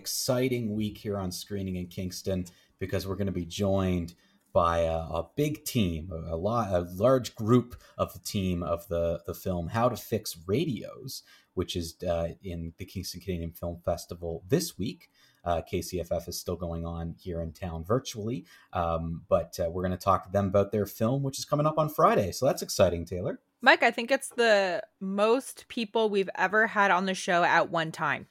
exciting week here on Screening in Kingston because we're going to be joined by a, a big team, a, a, lot, a large group of the team of the the film How to Fix Radios, which is uh, in the Kingston Canadian Film Festival this week. Uh, KCFF is still going on here in town virtually, um, but uh, we're going to talk to them about their film, which is coming up on Friday. So that's exciting, Taylor. Mike, I think it's the most people we've ever had on the show at one time.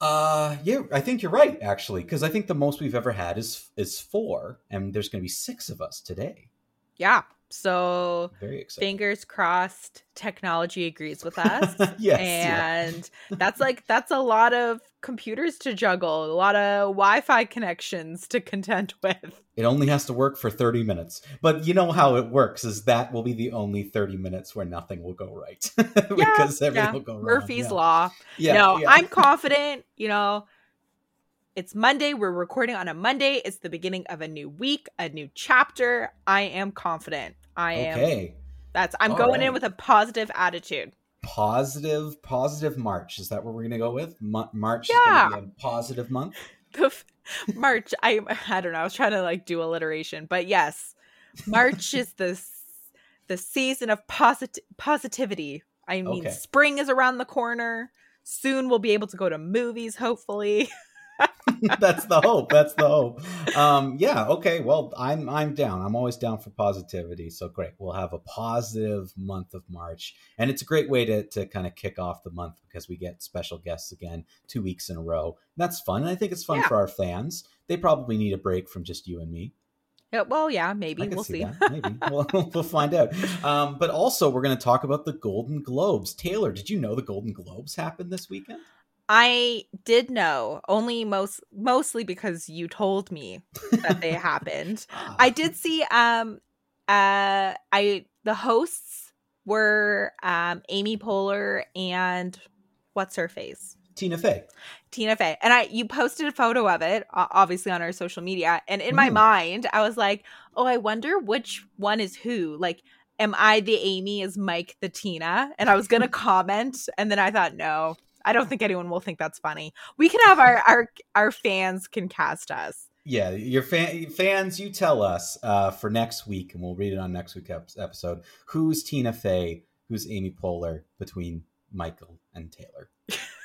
Uh, yeah, I think you're right actually, because I think the most we've ever had is is four, and there's going to be six of us today. Yeah, so. Fingers crossed, technology agrees with us. yes, and yeah. that's like that's a lot of computers to juggle, a lot of Wi-Fi connections to contend with. It only has to work for 30 minutes. But you know how it works is that will be the only 30 minutes where nothing will go right. because yeah, everything yeah. will go wrong. Murphy's. Law. Yeah, no, I'm confident, you know. It's Monday. We're recording on a Monday. It's the beginning of a new week, a new chapter. I am confident. I am. Okay. That's I'm All going right. in with a positive attitude positive positive march is that what we're gonna go with march yeah. is gonna be a positive month march i i don't know i was trying to like do alliteration but yes march is the the season of posit- positivity i mean okay. spring is around the corner soon we'll be able to go to movies hopefully that's the hope. That's the hope. Um, yeah. Okay. Well, I'm I'm down. I'm always down for positivity. So great. We'll have a positive month of March, and it's a great way to to kind of kick off the month because we get special guests again two weeks in a row. And that's fun, and I think it's fun yeah. for our fans. They probably need a break from just you and me. Yeah, well, yeah, maybe we'll see. see. Maybe we'll, we'll find out. Um, but also, we're going to talk about the Golden Globes. Taylor, did you know the Golden Globes happened this weekend? I did know only most mostly because you told me that they happened. I did see um uh I the hosts were um Amy Poehler and what's her face? Tina Fey. Tina Fey. And I you posted a photo of it obviously on our social media and in mm. my mind I was like, "Oh, I wonder which one is who." Like am I the Amy is Mike the Tina? And I was going to comment and then I thought, "No, I don't think anyone will think that's funny. We can have our our our fans can cast us. Yeah, your fan, fans, you tell us uh, for next week, and we'll read it on next week's episode. Who's Tina Fey? Who's Amy Poehler between Michael and Taylor?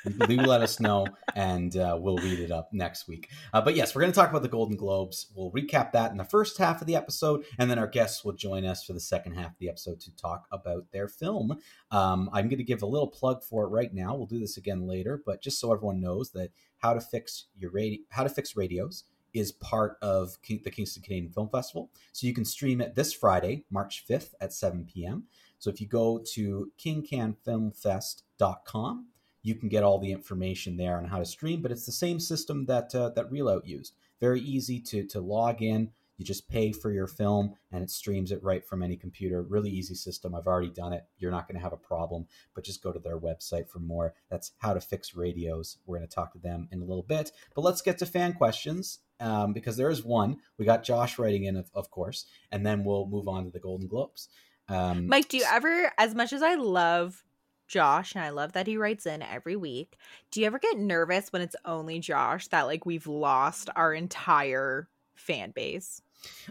Do let us know, and uh, we'll read it up next week. Uh, but yes, we're going to talk about the Golden Globes. We'll recap that in the first half of the episode, and then our guests will join us for the second half of the episode to talk about their film. Um, I'm going to give a little plug for it right now. We'll do this again later, but just so everyone knows that how to fix your radio, how to fix radios is part of King, the Kingston Canadian Film Festival. So you can stream it this Friday, March 5th at 7 p.m. So if you go to kingcanfilmfest.com you can get all the information there on how to stream. But it's the same system that uh, that Reelout used. Very easy to to log in. You just pay for your film and it streams it right from any computer. Really easy system. I've already done it. You're not going to have a problem, but just go to their website for more. That's how to fix radios. We're going to talk to them in a little bit. But let's get to fan questions um, because there is one. We got Josh writing in, of, of course, and then we'll move on to the Golden Globes. Um, Mike, do you ever, as much as I love Josh, and I love that he writes in every week. Do you ever get nervous when it's only Josh that like we've lost our entire fan base?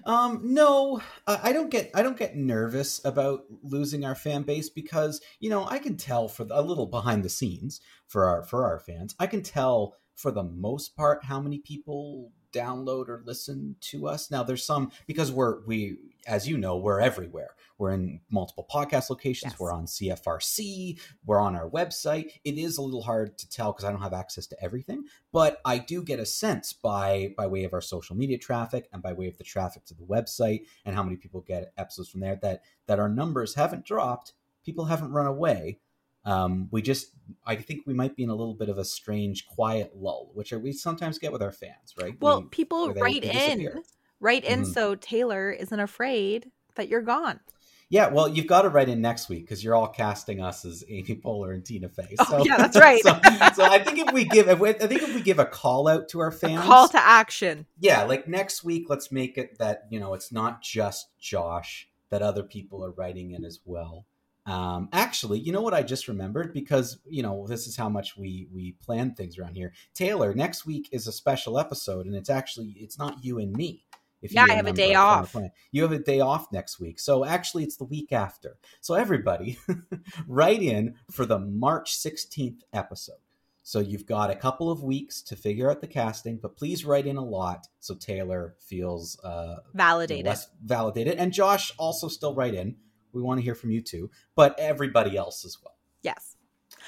Um, no, I don't get I don't get nervous about losing our fan base because you know I can tell for the, a little behind the scenes for our for our fans. I can tell for the most part how many people download or listen to us. Now there's some because we're we as you know we're everywhere. We're in multiple podcast locations. Yes. We're on CFRC. We're on our website. It is a little hard to tell because I don't have access to everything, but I do get a sense by by way of our social media traffic and by way of the traffic to the website and how many people get episodes from there that that our numbers haven't dropped. People haven't run away Um, we just, I think we might be in a little bit of a strange, quiet lull, which are, we sometimes get with our fans, right? Well, We- people write in, write in, Mhm. so Taylor isn't afraid that you're gone. Yeah, well, you've got to write in next week because you're all casting us as Amy Poehler and Tina Fey. Oh, yeah, that's right. so, so I think if we give, if we, I think if we give a call out to our A fans, call to action. yeah, like next week, let's make it that you know it's not just Josh that other people are writing in as well. Um, actually, you know what I just remembered because you know this is how much we we plan things around here. Taylor, next week is a special episode, and it's actually it's not you and me. If Yeah, you I have a day off. You have a day off next week, so actually it's the week after. So everybody, write in for the March sixteenth episode. So you've got a couple of weeks to figure out the casting, but please write in a lot so Taylor feels uh, Validated. less validated. And Josh also still write in. We want to hear from you too, but everybody else as well. yes.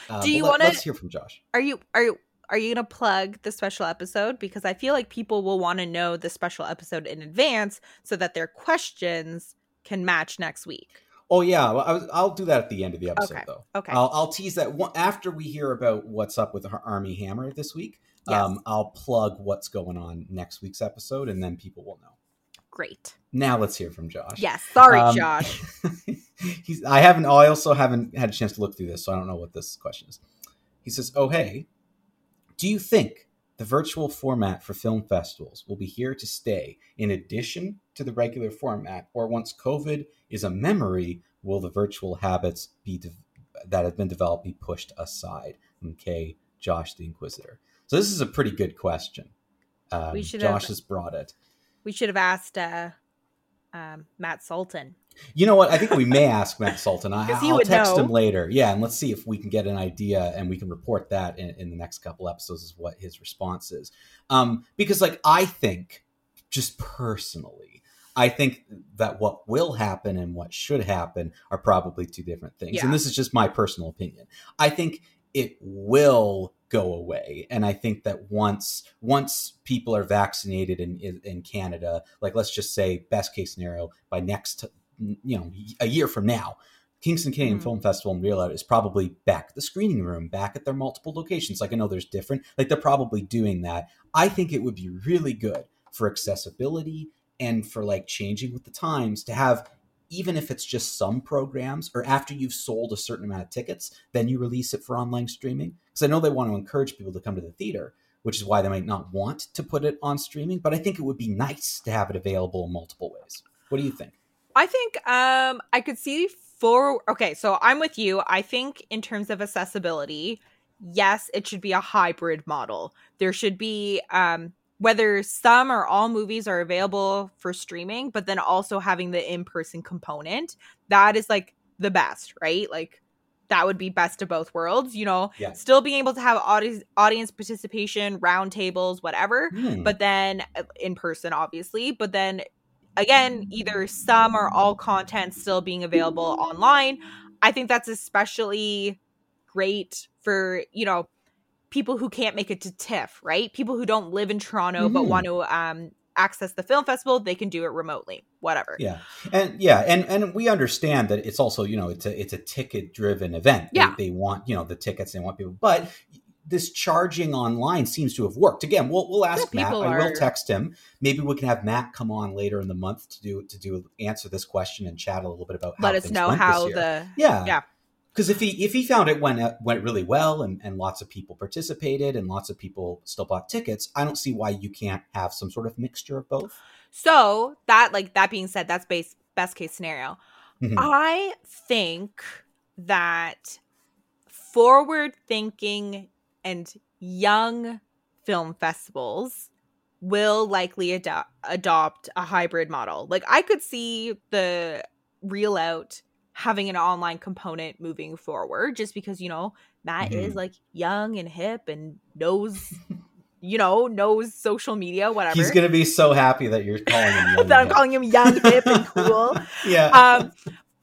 Uh, Do you let- wanna- Let's hear from Josh. Are you are you are you gonna plug the special episode? Because I feel like people will want to know the special episode in advance so that their questions can match next week. Oh yeah, well, I was, I'll do that at the end of the episode Okay, though. okay. I'll, I'll tease that one, after we hear about what's up with Ar- Armie Hammer this week. Yes. Um, I'll plug what's going on next week's episode, and then people will know. Great. Now let's hear from Josh. Yes. Sorry, Um, Josh. he's I haven't I also haven't had a chance to look through this, so I don't know what this question is. He says, Oh hey, do you think the virtual format for film festivals will be here to stay in addition to the regular format, or once COVID is a memory, will the virtual habits be de- that have been developed be pushed aside? Okay, Josh the Inquisitor. So this is a pretty good question. Um, Josh have- has brought it. We should have asked uh, um, Matt Salton. You know what? I think we may ask Matt Salton. I, 'Cause he I'll would text know. him later. Yeah, and let's see if we can get an idea and we can report that in, in the next couple episodes is what his response is. Um, because, like, I think, just personally, I think that what will happen and what should happen are probably two different things. Yeah. And this is just my personal opinion. I think it will go away. And i think that once once people are vaccinated in, in in canada like let's just say best case scenario by next you know a year from now kingston canadian Mhm. film festival and Reelout is probably back at the screening room back at their multiple locations. Like i know there's different like they're probably doing that. I think it would be really good for accessibility and for like changing with the times to have even if it's just some programs or after you've sold a certain amount of tickets then you release it for online streaming because i know they want to encourage people to come to the theater which is why they might not want to put it on streaming but i think it would be nice to have it available in multiple ways what do you think I think um I could see for okay, so I'm with you. I think in terms of accessibility, yes, it should be a hybrid model. There should be um whether some or all movies are available for streaming, but then also having the in-person component. That is like the best, right? Like that would be best of both worlds, you know. Yeah. Still being able to have audience audience participation, round tables, whatever Hmm. but then uh, in person obviously but then again either some or all content still being available online i think that's especially great for you know people who can't make it to tiff right people who don't live in toronto but Mhm. want to um access the film festival they can do it remotely whatever Yeah, and yeah, and and we understand that it's also you know it's a it's a ticket driven event. They- Yeah. they, want you know the tickets, they want people, but this charging online seems to have worked. Again, we'll we'll ask Yeah, Matt. people I will text him. Maybe we can have Matt come on later in the month to do to do answer this question and chat a little bit about. How let us know how the yeah yeah. Because if he if he found it went uh, went really well and, and lots of people participated and lots of people still bought tickets, I don't see why you can't have some sort of mixture of both. so that like that being said that's base best case scenario Mhm. I think that forward thinking and young film festivals will likely ado- adopt a hybrid model. Like I could see the Reelout having an online component moving forward just because you know Matt Mhm. is like young and hip and knows you know knows social media whatever. He's gonna be so happy that you're calling him. young that I'm calling him young, hip, and cool Yeah. um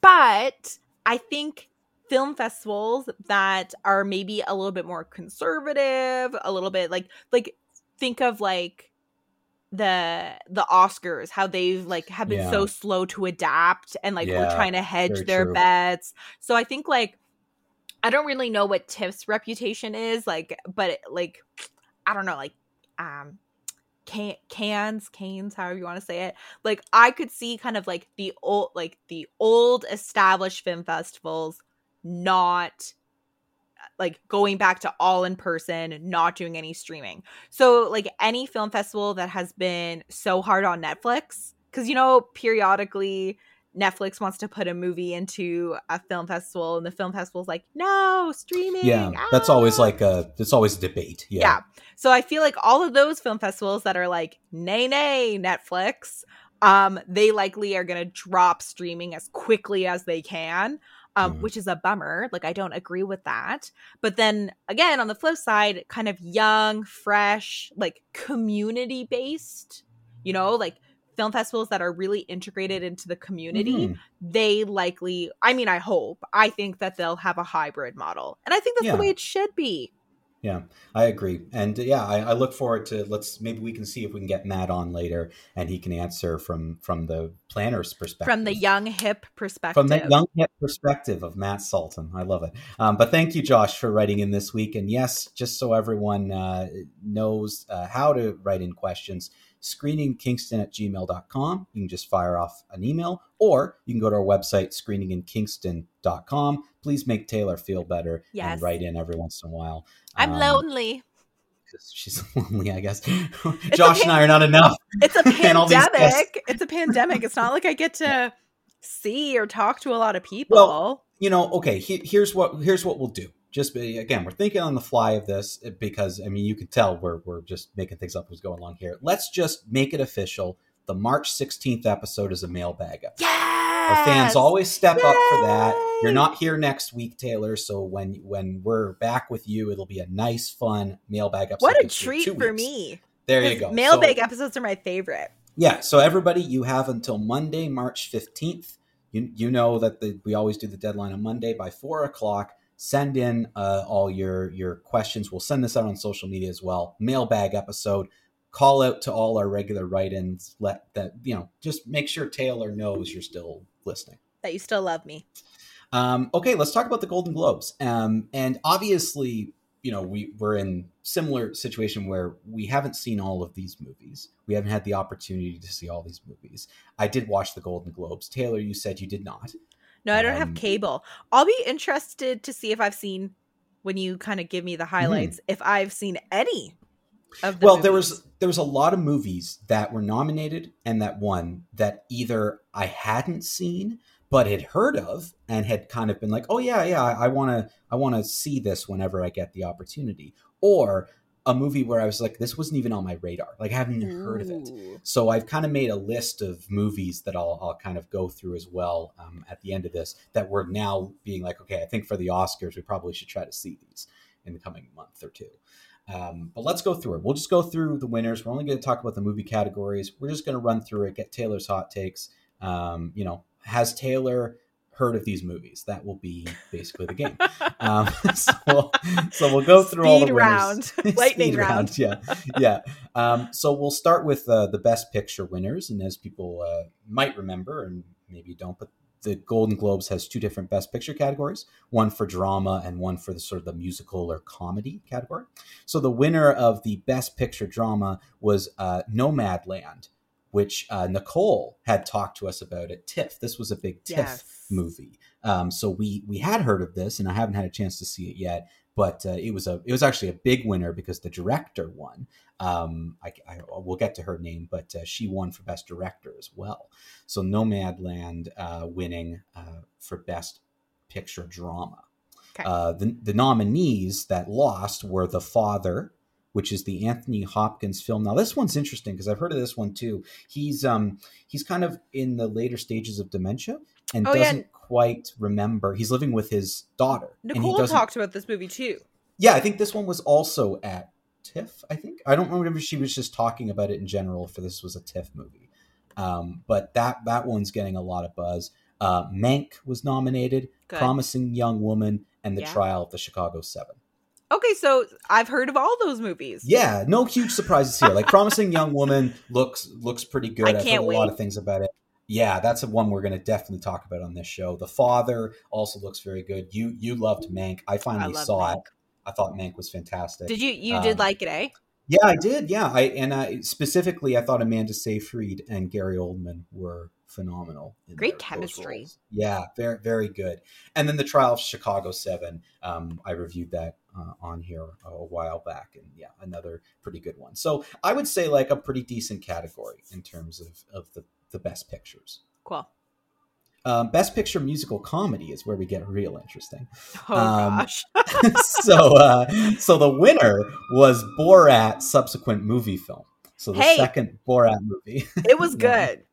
but i think film festivals that are maybe a little bit more conservative a little bit like like think of like the the oscars how they've like have been Yeah. so slow to adapt and like we're trying to hedge their true. bets so i think like I don't really know what TIFF's reputation is, like, but like, I don't know, like, um, can cans canes however you want to say it like i could see kind of like the old like the old established film festivals not like going back to all in person not doing any streaming so like any film festival that has been so hard on netflix because you know periodically Netflix wants to put a movie into a film festival, and the film festival's like, no, streaming. Yeah, ah. that's always like a it's always a debate. Yeah. yeah. So I feel like all of those film festivals that are like, nay, nay, Netflix, um, they likely are gonna drop streaming as quickly as they can. Um, mm. which is a bummer. Like, I don't agree with that. But then again, on the flip side, kind of young, fresh, like community based, you know, like film festivals that are really integrated into the community, mm-hmm. they likely, I mean, I hope, I think that they'll have a hybrid model. And I think that's yeah. the way it should be. Yeah, I agree. And uh, yeah, I, I, look forward to let's maybe we can see if we can get Matt on later and he can answer from from the planner's perspective. From the young hip perspective. From the young hip perspective of Matt Salton. I love it. Um, but thank you, Josh, for writing in this week. And yes, just so everyone uh, knows uh, how to write in questions, screeningkingston at gmail.com. You can just fire off an email, or you can go to our website, screeninginkingston.com. Please make Taylor feel better yes. and write in every once in a while. I'm um, lonely. She's lonely, I guess. Josh pan- and I are not enough. It's a pandemic. it's a pandemic. It's not like I get to see or talk to a lot of people. Well, you know, okay. He, here's what here's what we'll do just again, we're thinking on the fly of this eh, because I mean, you can tell we're we're just making things up as going along here. Let's just make it official. The March 16th episode is a mailbag episode. Yes! Our fans always step Yay! up for that. You're not here next week, Taylor. So when when we're back with you, it'll be a nice, fun mailbag episode. What a treat for me! There you go. Mailbag so, episodes are my favorite. Yeah. So everybody, you have until Monday, March 15th. You you know that the, we always do the deadline on Monday by four o'clock send in uh, all your your questions. We'll send this out on social media as well. Mailbag episode. Call out to all our regular write-ins. Let that you know. Just make sure Taylor knows you're still listening. That you still love me. Um, okay, let's talk about the Golden Globes. Um, and obviously, you know, we we're in similar situation where we haven't seen all of these movies. We haven't had the opportunity to see all these movies. I did watch the Golden Globes. Taylor, you said you did not. No, I don't um, have cable. I'll be interested to see if I've seen when you kind of give me the highlights mm-hmm. if I've seen any of the Well, movies. there was there was a lot of movies that were nominated and that won that either I hadn't seen but had heard of and had kind of been like, "Oh yeah, yeah, I want to I want to see this whenever I get the opportunity." Or a movie where I was like, this wasn't even on my radar. Like I haven't even heard of it. So I've kind of made a list of movies that I'll, I'll kind of go through as well um, at the end of this that we're now being like, okay, I think for the Oscars, we probably should try to see these in the coming month or two. Um, but let's go through it. We'll just go through the winners. We're only going to talk about the movie categories. We're just going to run through it, get Taylor's hot takes. Um, you know, has Taylor heard of these movies. That will be basically the game. um, so, we'll, so we'll go through Speed all the round, lightning round. round. Yeah, yeah. Um, so we'll start with uh, the best picture winners, and as people uh, might remember, and maybe don't, but the Golden Globes has two different Best Picture categories, one for drama and one for the sort of the musical or comedy category. So the winner of the Best Picture drama was uh, Nomadland, which uh, Nicole had talked to us about at TIFF. This was a big TIFF yes. movie, um, so we we had heard of this, and I haven't had a chance to see it yet. But uh, it was a it was actually a big winner because the director won. Um, I, I will get to her name, but uh, she won for best director as well. So Nomadland uh, winning uh, for best picture drama. Okay. Uh, the the nominees that lost were The Father, which is the Anthony Hopkins film. Now this one's interesting because I've heard of this one too. He's um he's kind of in the later stages of dementia and oh, doesn't yeah. quite remember. He's living with his daughter. Nicole talked about this movie too. Yeah, I think this one was also at TIFF. I think I don't remember if she was just talking about it in general. For this was a TIFF movie, um, but that that one's getting a lot of buzz. Uh, Mank was nominated, Good. Promising Young Woman, and The yeah. Trial of the Chicago Seven. Okay, so I've heard of all those movies. Yeah, no huge surprises here. Like Promising Young Woman looks looks pretty good. I I've heard a lot of things about it. Yeah, that's a one we're going to definitely talk about on this show. The Father also looks very good. You you loved Mank. I finally love saw Mank. it. I thought Mank was fantastic. Did you you Um, did like it, eh? Yeah, I did. Yeah, I and I specifically I thought Amanda Seyfried and Gary Oldman were phenomenal. Great chemistry. Yeah, very very good. And then the Trial of Chicago Seven. Um, I reviewed that uh, on here a, while back, and yeah, another pretty good one. So I would say like a pretty decent category in terms of of the the best pictures. Cool. Um, best picture musical comedy is where we get real interesting. Oh Um, gosh. so uh, so the winner was Borat subsequent movie film. So the Hey. second Borat movie. it was yeah. good.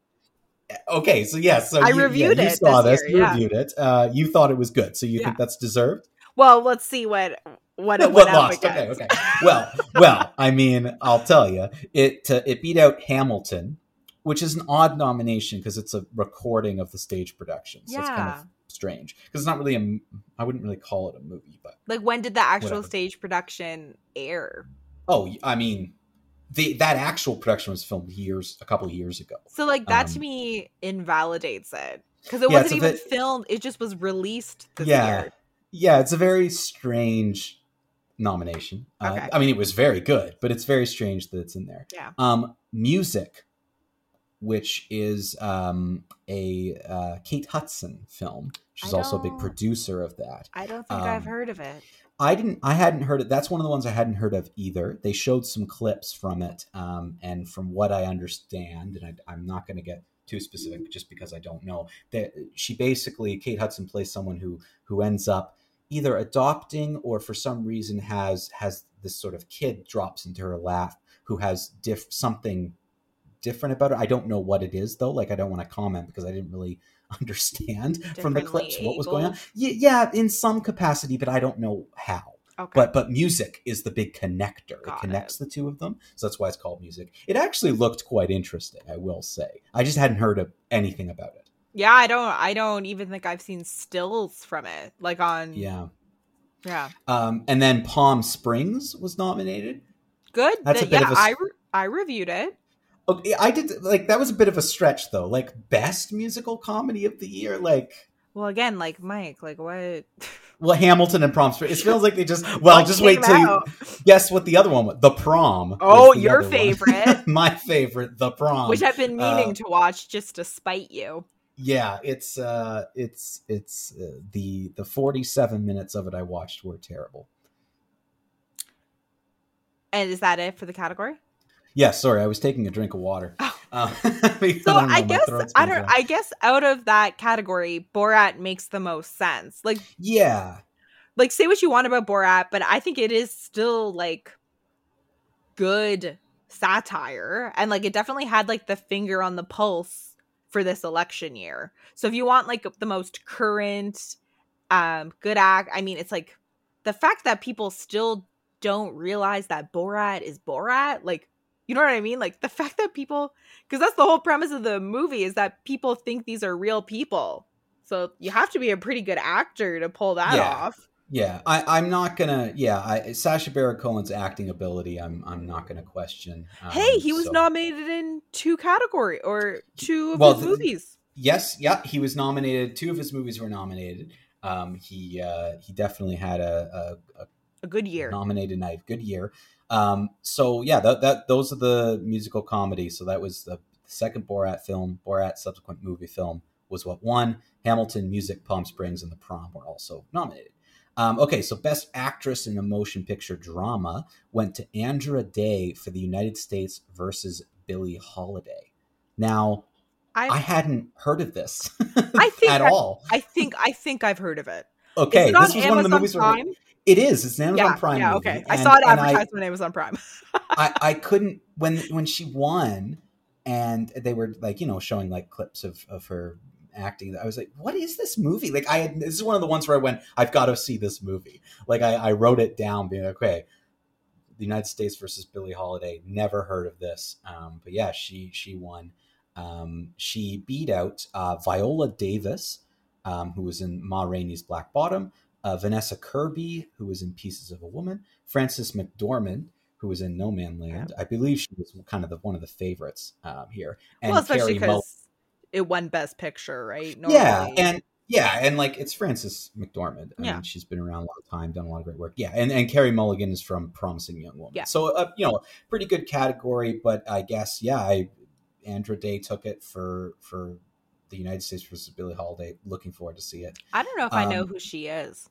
okay, so yes, so I you, yeah, you it saw this year, you yeah. reviewed it. Uh, you thought it was good, so you Yeah. think that's deserved. Well, let's see what what it What went lost? Okay, okay. Well, well, I mean, I'll tell you, it uh, it beat out Hamilton, which is an odd nomination because it's a recording of the stage production. So it's kind Yeah. of strange because it's not really a. I wouldn't really call it a movie, but Like when did the actual Whatever. stage production air? Oh, I mean, the that actual production was filmed years, a couple of years ago. So like that to Um, me invalidates it because it Yeah, wasn't even bit- filmed. It just was released this Yeah. year. Yeah, it's a very strange nomination. Uh, I mean, it was very good, but it's very strange that it's in there. Yeah. Um, music, which is um, a uh, Kate Hudson film. She's also a big producer of that. I don't think I've Um, heard of it. I didn't. I hadn't heard it. That's one of the ones I hadn't heard of either. They showed some clips from it, um, and from what I understand, and I, I'm not going to get too specific just because I don't know. That she basically, Kate Hudson plays someone who who ends up either adopting or for some reason has has this sort of kid drops into her lap who has diff something different about it. I don't know what it is though. Like I don't want to comment because I didn't really understand from the clips what was going on. Yeah, yeah, in some capacity, but I don't know how. Okay. But but music is the big connector. Got it connects it. the two of them, so that's why it's called music. It actually looked quite interesting, I will say. I just hadn't heard of anything about it. Yeah, I don't. I don't even think I've seen stills from it. Like on. Yeah. Yeah. Um, and then Palm Springs was nominated. Good. That's a bit yeah, of a I re- I reviewed it. Okay, I did like that was a bit of a stretch though. Like best musical comedy of the year, like Well, again, like Mike, like what? well, Hamilton and Prom Springs. It feels like they just well, just wait till you guess what the other one was. The Prom. Oh, your favorite. My favorite, The Prom. Which I've been meaning uh, to watch just to spite you. Yeah it's uh it's it's uh, the the 47 minutes of it i watched were terrible And is that it for the category? yeah sorry i was taking a drink of water Oh. uh, So know, I guess I don't. dry. I guess out of that category, Borat makes the most sense. Like, yeah like say what you want about Borat, but I think it is still like good satire, and like it definitely had like the finger on the pulse for this election year. So if you want like the most current, um, good act, I mean, it's like the fact that people still don't realize that Borat is Borat, like. You know what I mean? Like the fact that people, because that's the whole premise of the movie, is that people think these are real people. So you have to be a pretty good actor to pull that Yeah. off. Yeah I, i'm not gonna yeah I, sacha baron cohen's acting ability i'm i'm not gonna question um, hey, he was so- nominated in two category or two of Well, his the- movies. yes yeah he was nominated two of his movies were nominated um he uh he definitely had a, a, a A good year. nominated night good year um so yeah that, that those are the musical comedies so that was the second borat film borat subsequent movie film was what won hamilton music palm springs and the prom were also nominated um, okay so best actress in a motion picture drama went to andra day for the united states versus billie holiday now I, i hadn't heard of this I think at I- all I think I think I've heard of it. okay Is this was one of the Amazon movies where it is it's an amazon yeah, prime yeah, movie, okay. I and- saw it I- advertised on Amazon Prime. I, I couldn't when when she won and they were like you know showing like clips of of her acting i was like what is this movie? Like i had this is one of the ones where i went i've got to see this movie. Like i, I wrote it down being like, okay the united states versus billie holiday never heard of this. Um, but yeah she she won. Um, she beat out uh, viola davis um, who was in ma rainey's black bottom uh, vanessa kirby who was in pieces of a woman frances mcdormand who was in Nomadland. I believe she was kind of the, one of the favorites um, here. And well, especially because it won Best Picture, right? Yeah, and yeah, and like it's Frances McDormand. I Yeah. mean, she's been around a long time, done a lot of great work. Yeah, and and Carey Mulligan is from Promising Young Woman. Yeah. So uh, you know, pretty good category, but I guess yeah, I Andra Day took it for for the United States versus Billie Holiday. Looking forward to see it. I don't know if I know um, who she is.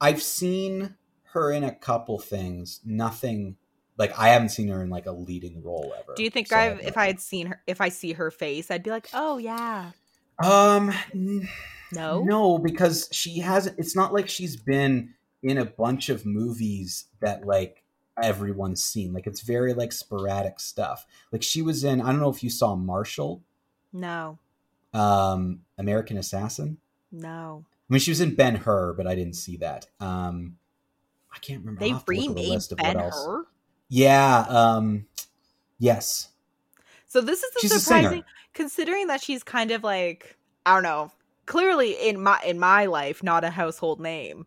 I've seen her in a couple things. Nothing like I haven't seen her in like a leading role ever. Do you think so I, have if I had seen her, if I see her face, I'd be like, oh yeah, Um, no, no, because she hasn't. It's not like she's been in a bunch of movies that like everyone's seen. Like it's very like sporadic stuff. Like she was in. I don't know if you saw Marshall, no, um, American Assassin. no. I mean, she was in Ben Hur, but I didn't see that. Um, I can't remember. They I'll have to look at the remade Ben else. Hur. Yeah. Um, yes. So this is She's surprising, considering that she's kind of like I don't know. Clearly, in my in my life, not a household name,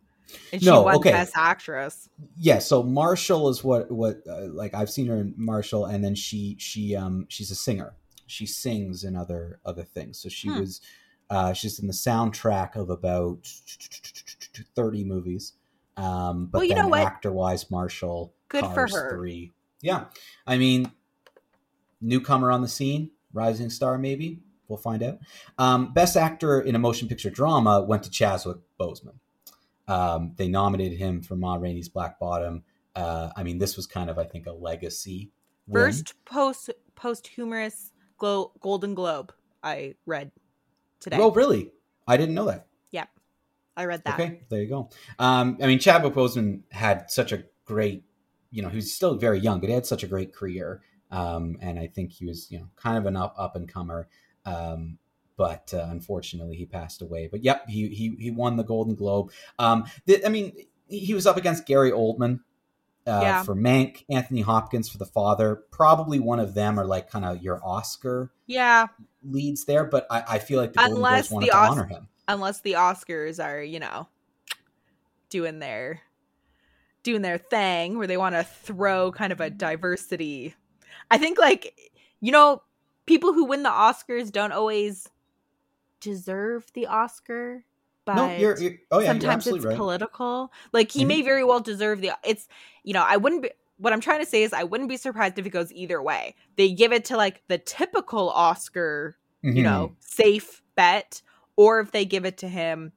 and she No, won okay. Best Actress. yeah so marshall is what what uh, like i've seen her in marshall and then she she um she's a singer she sings in other other things so she Hmm. was uh she's in the soundtrack of about 30 movies um but Well, you then know what? actor wise marshall Good for her. 3 yeah i mean newcomer on the scene rising star maybe we'll find out um best actor in a motion picture drama went to chadwick boseman um, they nominated him for Ma Rainey's Black Bottom. Uh, I mean, this was kind of, I think, a legacy. win. First post posthumous Golden Globe I read today. Oh, really? I didn't know that. I read that. Okay, there you go. Um, I mean, Chadwick Boseman had such a great, you know, he was still very young, but he had such a great career. Um, and I think he was, you know, kind of an up up and comer. Um, but uh, unfortunately, he passed away. But yep, he he he won the Golden Globe. Um, the, I mean, he was up against Gary Oldman. Uh, Yeah. For Mank, Anthony Hopkins for The Father, probably one of them are like kind of your Oscar Yeah, leads there, but I, I feel like the Golden Unless Globes wanted the to Os- honor him. Unless the Oscars are, you know, doing their doing their thing where they want to throw kind of a diversity. I think like you know, people who win the Oscars don't always deserve the Oscar, but no, you're, you're oh yeah, sometimes it's right. political. Like he Mhm. may very well deserve the it's you know, I wouldn't be what I'm trying to say is I wouldn't be surprised if it goes either way. They give it to like the typical Oscar you Mhm. know, safe bet, or if they give it to him,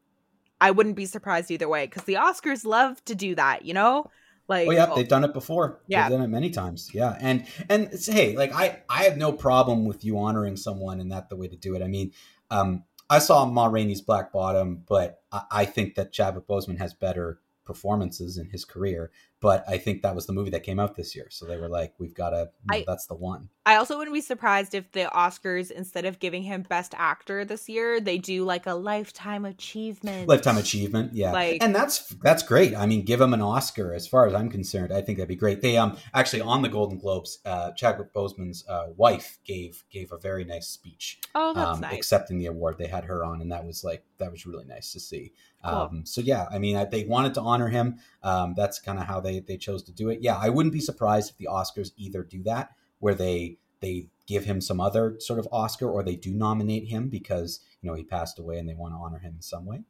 I wouldn't be surprised either way because the Oscars love to do that, you know? Like, Oh yeah, oh, they've done it before. Yeah. they've done it many times. Yeah, and and hey, like I I have no problem with you honoring someone, and that the way to do it. I mean, um, I saw Ma Rainey's Black Bottom, but I, I think that Chadwick Boseman has better performances in his career. But I think that was the movie that came out this year, so they were like, we've got to. I- that's the one. I also wouldn't be surprised if the Oscars, instead of giving him Best Actor this year, they do like a Lifetime Achievement. Lifetime achievement, yeah, Like- and that's that's great. I mean, give him an Oscar. As far as I'm concerned, I think that'd be great. They um actually on the Golden Globes, uh, Chadwick Boseman's uh, wife gave gave a very nice speech. Oh, that's um, nice. accepting the award. They had her on, and that was like that was really nice to see. Cool. Um, so yeah, I mean, I, they wanted to honor him. Um, that's kind of how they they chose to do it. Yeah, I wouldn't be surprised if the Oscars either do that, where they they give him some other sort of Oscar, or they do nominate him because you know he passed away and they want to honor him in some way.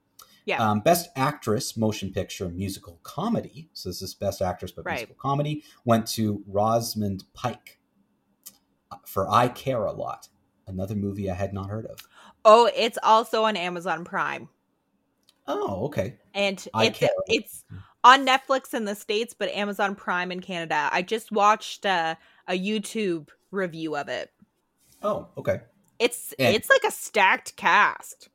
Yeah. Um, best actress, motion picture, musical comedy. So this is best actress, but Right. musical comedy went to Rosamund Pike uh, for "I Care a Lot," another movie I had not heard of. oh, it's also on Amazon Prime. Oh, okay. and it's it's on Netflix in the states, but Amazon Prime in Canada. I just watched uh, a YouTube review of it. Oh, okay. It's And- it's like a stacked cast.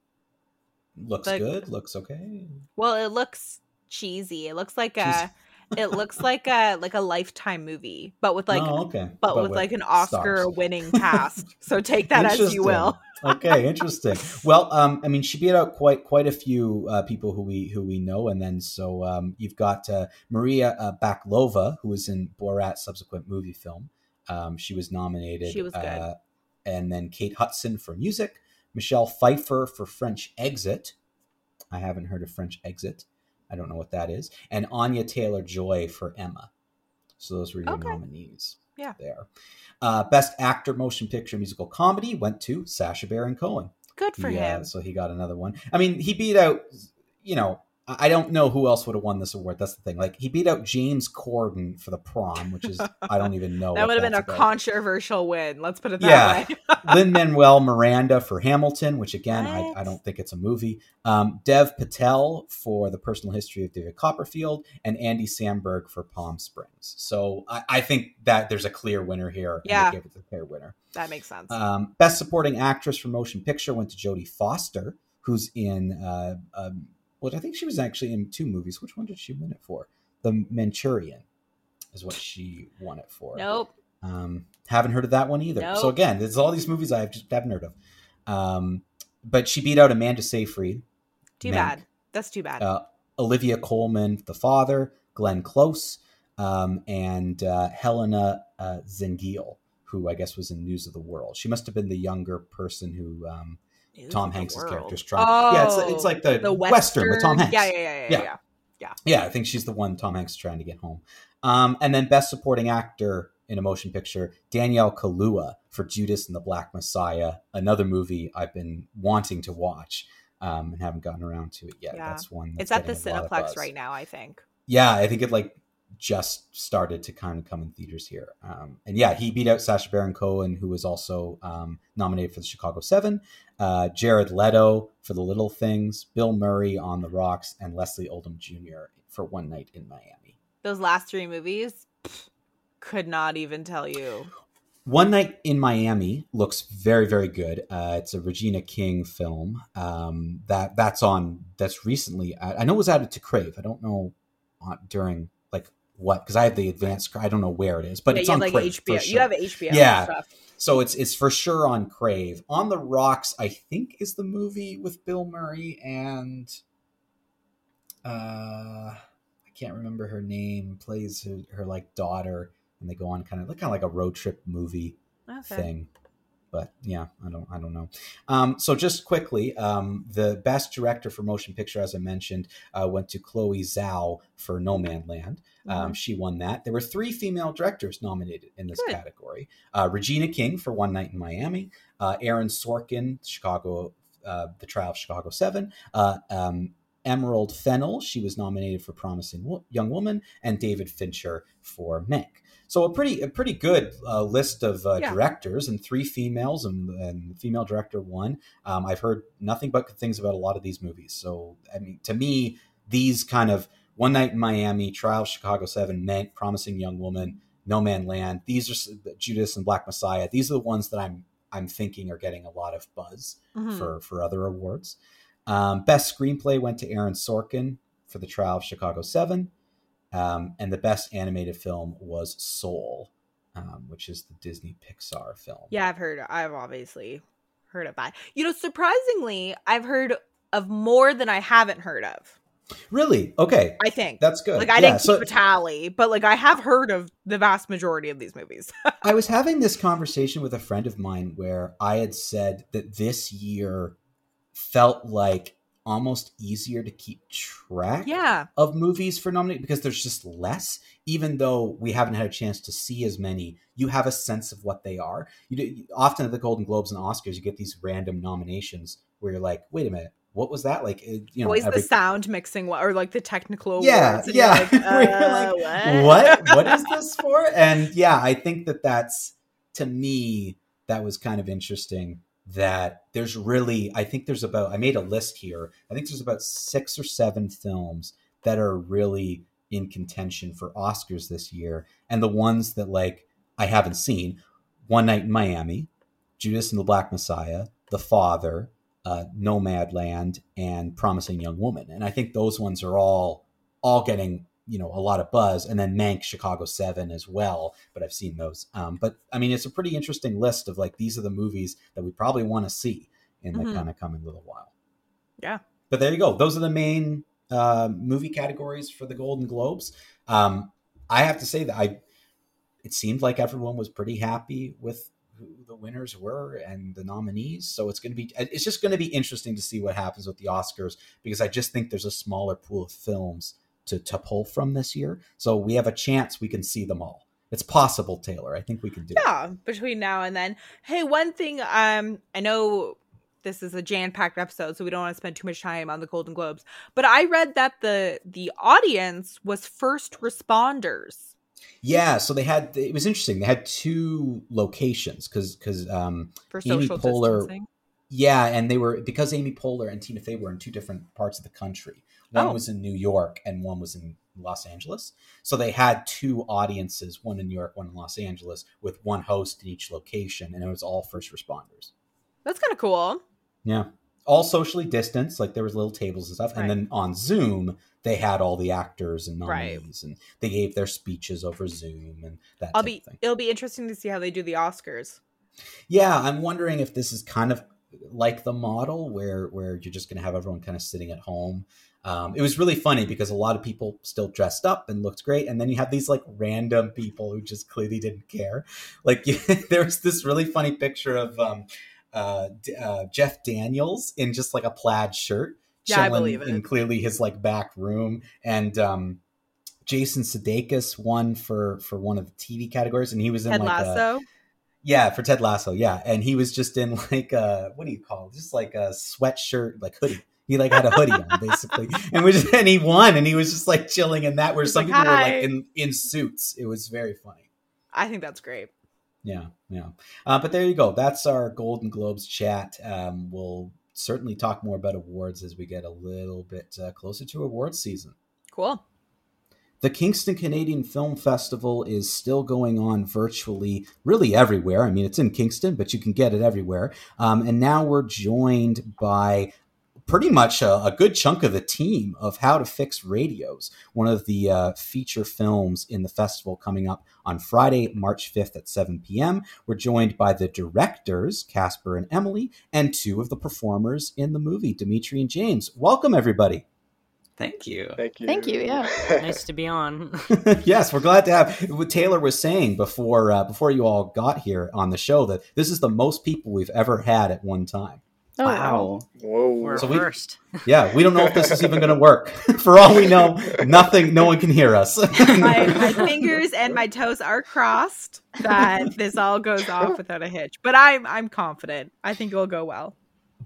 Looks good. Looks okay. Well, it looks cheesy. It looks like a it looks like a like a lifetime movie, but with like oh, okay. but, with, like an Oscar winning cast. so take that as you will. okay, interesting. Well, um, I mean, she beat out quite quite a few uh, people who we who we know, and then so um, you've got uh, Maria uh, Bakalova, who was in Borat's subsequent movie film. Um, she was nominated. She was good. Uh, and then Kate Hudson for music, Michelle Pfeiffer for French Exit. I haven't heard of French Exit. I don't know what that is. And Anya Taylor Joy for Emma. So those were your Okay. nominees. Yeah. there. Uh, Best Actor Motion Picture Musical Comedy went to Sacha Baron Cohen. Good for Yeah, him. so he got another one. I mean, he beat out, you know, I don't know who else would have won this award. That's the thing. Like he beat out James Corden for the prom, which is I don't even know. that would have been a about. controversial win. Let's put it that Yeah. way. Lin Manuel Miranda for Hamilton, which again I, I don't think it's a movie. Um, Dev Patel for the personal history of David Copperfield, and Andy Samberg for Palm Springs. So I, I think that there's a clear winner here. Yeah. gave it the clear winner. that makes sense. Um, Best Supporting Actress for Motion Picture went to Jodie Foster, who's in. Uh, um, well, I think she was actually in two movies. Which one did she win it for? The Mauritanian is what she won it for. nope. Um, haven't heard of that one either. So again, there's all these movies I have just haven't heard of. Um, but she beat out Amanda Seyfried, Too Mank. bad. That's too bad. uh, Olivia Colman, the father, Glenn Close, um, and uh, Helena uh, Zengel, who I guess was in News of the World. She must have been the younger person who um, News Tom Hanks' world. character's trying. yeah, it's, it's Oh, like the, the western, with Tom Hanks. Yeah, yeah, yeah, yeah. Yeah. yeah. Yeah, I think she's the one Tom Hanks is trying to get home. Um, and then Best Supporting Actor in a Motion Picture, Daniel Kaluuya for Judas and the Black Messiah, another movie I've been wanting to watch um, and haven't gotten around to it yet. Yeah. That's one. It's at the getting a lot of Cineplex right now, I think. Yeah, I think it like just started to kind of come in theaters here. Um, and yeah, he beat out Sacha Baron Cohen, who was also um, nominated for the Chicago Seven, uh, Jared Leto for The Little Things, Bill Murray on The Rocks, and Leslie Odom Jr. for One Night in Miami. Those last three movies, pff, could not even tell you. One Night in Miami looks very, very good. Uh, it's a Regina King film um, that that's on that's recently. I I know it was added to Crave. I don't know uh, during what because I have the advanced. I don't know where it is, but yeah, it's on like Crave. HBO. sure. You have HBO. Yeah. Stuff. so it's it's for sure on Crave. On the Rocks, I think is the movie with Bill Murray and uh, I can't remember her name. Plays her, her like daughter, and they go on kind of like kind of like a road trip movie Okay. thing. But yeah, I don't I don't know. Um, so just quickly, um, the best director for motion picture, as I mentioned, uh, went to Chloe Zhao for Nomadland. Um, Mhm. She won that. There were three female directors nominated in this Good. category: uh, Regina King for One Night in Miami, uh, Aaron Sorkin, Chicago, uh, The Trial of Chicago Seven, uh, um, Emerald Fennell, she was nominated for Promising Young Woman, and David Fincher for Mank. So a pretty a pretty good uh, list of uh, Yeah. directors and three females and, and female director one. Um, I've heard nothing but good things about a lot of these movies. So I mean, to me, these kind of One Night in Miami, Trial of Chicago Seven, Mank, Promising Young Woman, Nomadland. These are Judas and Black Messiah. These are the ones that I'm I'm thinking are getting a lot of buzz Mhm. for for other awards. Um, best screenplay went to Aaron Sorkin for The Trial of Chicago Seven, um, and the best animated film was Soul, um, which is the Disney Pixar film. Yeah, I've heard. I've obviously heard of that. You know, surprisingly, I've heard of more than I haven't heard of. Really? Okay, I think. that's good. Like I Yeah, didn't so- keep a tally, but like I have heard of the vast majority of these movies. I was having this conversation with a friend of mine where I had said that this year felt like almost easier to keep track yeah, of movies for nominate because there's just less even though we haven't had a chance to see as many. You have a sense of what they are. You do, often at the golden globes and oscars you get these random nominations where you're like wait a minute what was that? Like it- you know always every- the sound mixing or like the technical yeah yeah. like, uh, like, what? What is this for? And yeah i think that that's to me that was kind of interesting that there's really i think there's about i made a list here. I think there's about six or seven films that are really in contention for oscars this year. And the ones that like i haven't seen one night in miami judas and the black messiah the father uh, nomadland and promising young woman. And i think those ones are all all getting you know a lot of buzz and then mank chicago 7 as well but i've seen those um, but i mean it's a pretty interesting list of like these are the movies that we probably want to see in the Mhm. kind of coming little while Yeah. but there you go those are the main uh, movie categories for the golden globes um, i have to say that i it seemed like everyone was pretty happy with who the winners were and the nominees so it's going to be it's just going to be interesting to see what happens with the oscars because i just think there's a smaller pool of films to, to pull from this year. So we have a chance we can see them all. it's possible, Taylor. I think we can do yeah, it. between now and then. Hey, one thing um I know this is a jam-packed episode, so we don't want to spend too much time on the Golden Globes, but I read that the the audience was first responders. Yeah, so they had it was interesting. They had two locations cuz cuz um For Amy Poehler distancing. Yeah, and they were because Amy Poehler and Tina Fey were in two different parts of the country. One oh. was in New York and one was in Los Angeles. So they had two audiences, one in New York, one in Los Angeles, with one host in each location, and it was all first responders. That's kind of cool. Yeah. All socially distanced, like there was little tables and stuff. Right. And then on Zoom, they had all the actors and nominees right. and they gave their speeches over Zoom and that I'll be it'll be interesting to see how they do the Oscars. Yeah, I'm wondering if this is kind of like the model where where you're just going to have everyone kind of sitting at home. Um, it was really funny because a lot of people still dressed up and looked great, and then you have these like random people who just clearly didn't care. Like there's this really funny picture of um, uh, uh, Jeff Daniels in just like a plaid shirt, yeah, I believe it. in clearly his like back room, and um, Jason Sudeikis won for for one of the TV categories, and he was in Ted like Lasso. A, yeah, for Ted Lasso, yeah, and he was just in like a what do you call it? just like a sweatshirt, like hoodie. He like had a hoodie on basically, and was and he won, and he was just like chilling in that. Where He's some like, people Hi. were like in in suits. It was very funny. I think that's great. Yeah, yeah. Uh, but there you go. That's our Golden Globes chat. Um, we'll certainly talk more about awards as we get a little bit uh, closer to awards season. Cool. The Kingston Canadian Film Festival is still going on virtually, really everywhere. I mean, it's in Kingston, but you can get it everywhere. Um, and now we're joined by pretty much a, a, good chunk of the team of How to Fix Radios, one of the uh, feature films in the festival coming up on Friday, March 5th at 7 p.m. We're joined by the directors, Casper and Emily, and two of the performers in the movie, Dimitri and James. Welcome, everybody. Thank you. Thank you. Thank you. Yeah. nice to be on. yes, we're glad to have. What Taylor was saying before uh, before you all got here on the show that this is the most people we've ever had at one time. Oh, wow. Whoa. We're so we, first. yeah, we don't know if this is even going to work. For all we know, nothing, no one can hear us. my, my fingers and my toes are crossed that this all goes off without a hitch. But I'm I'm confident. I think it will go well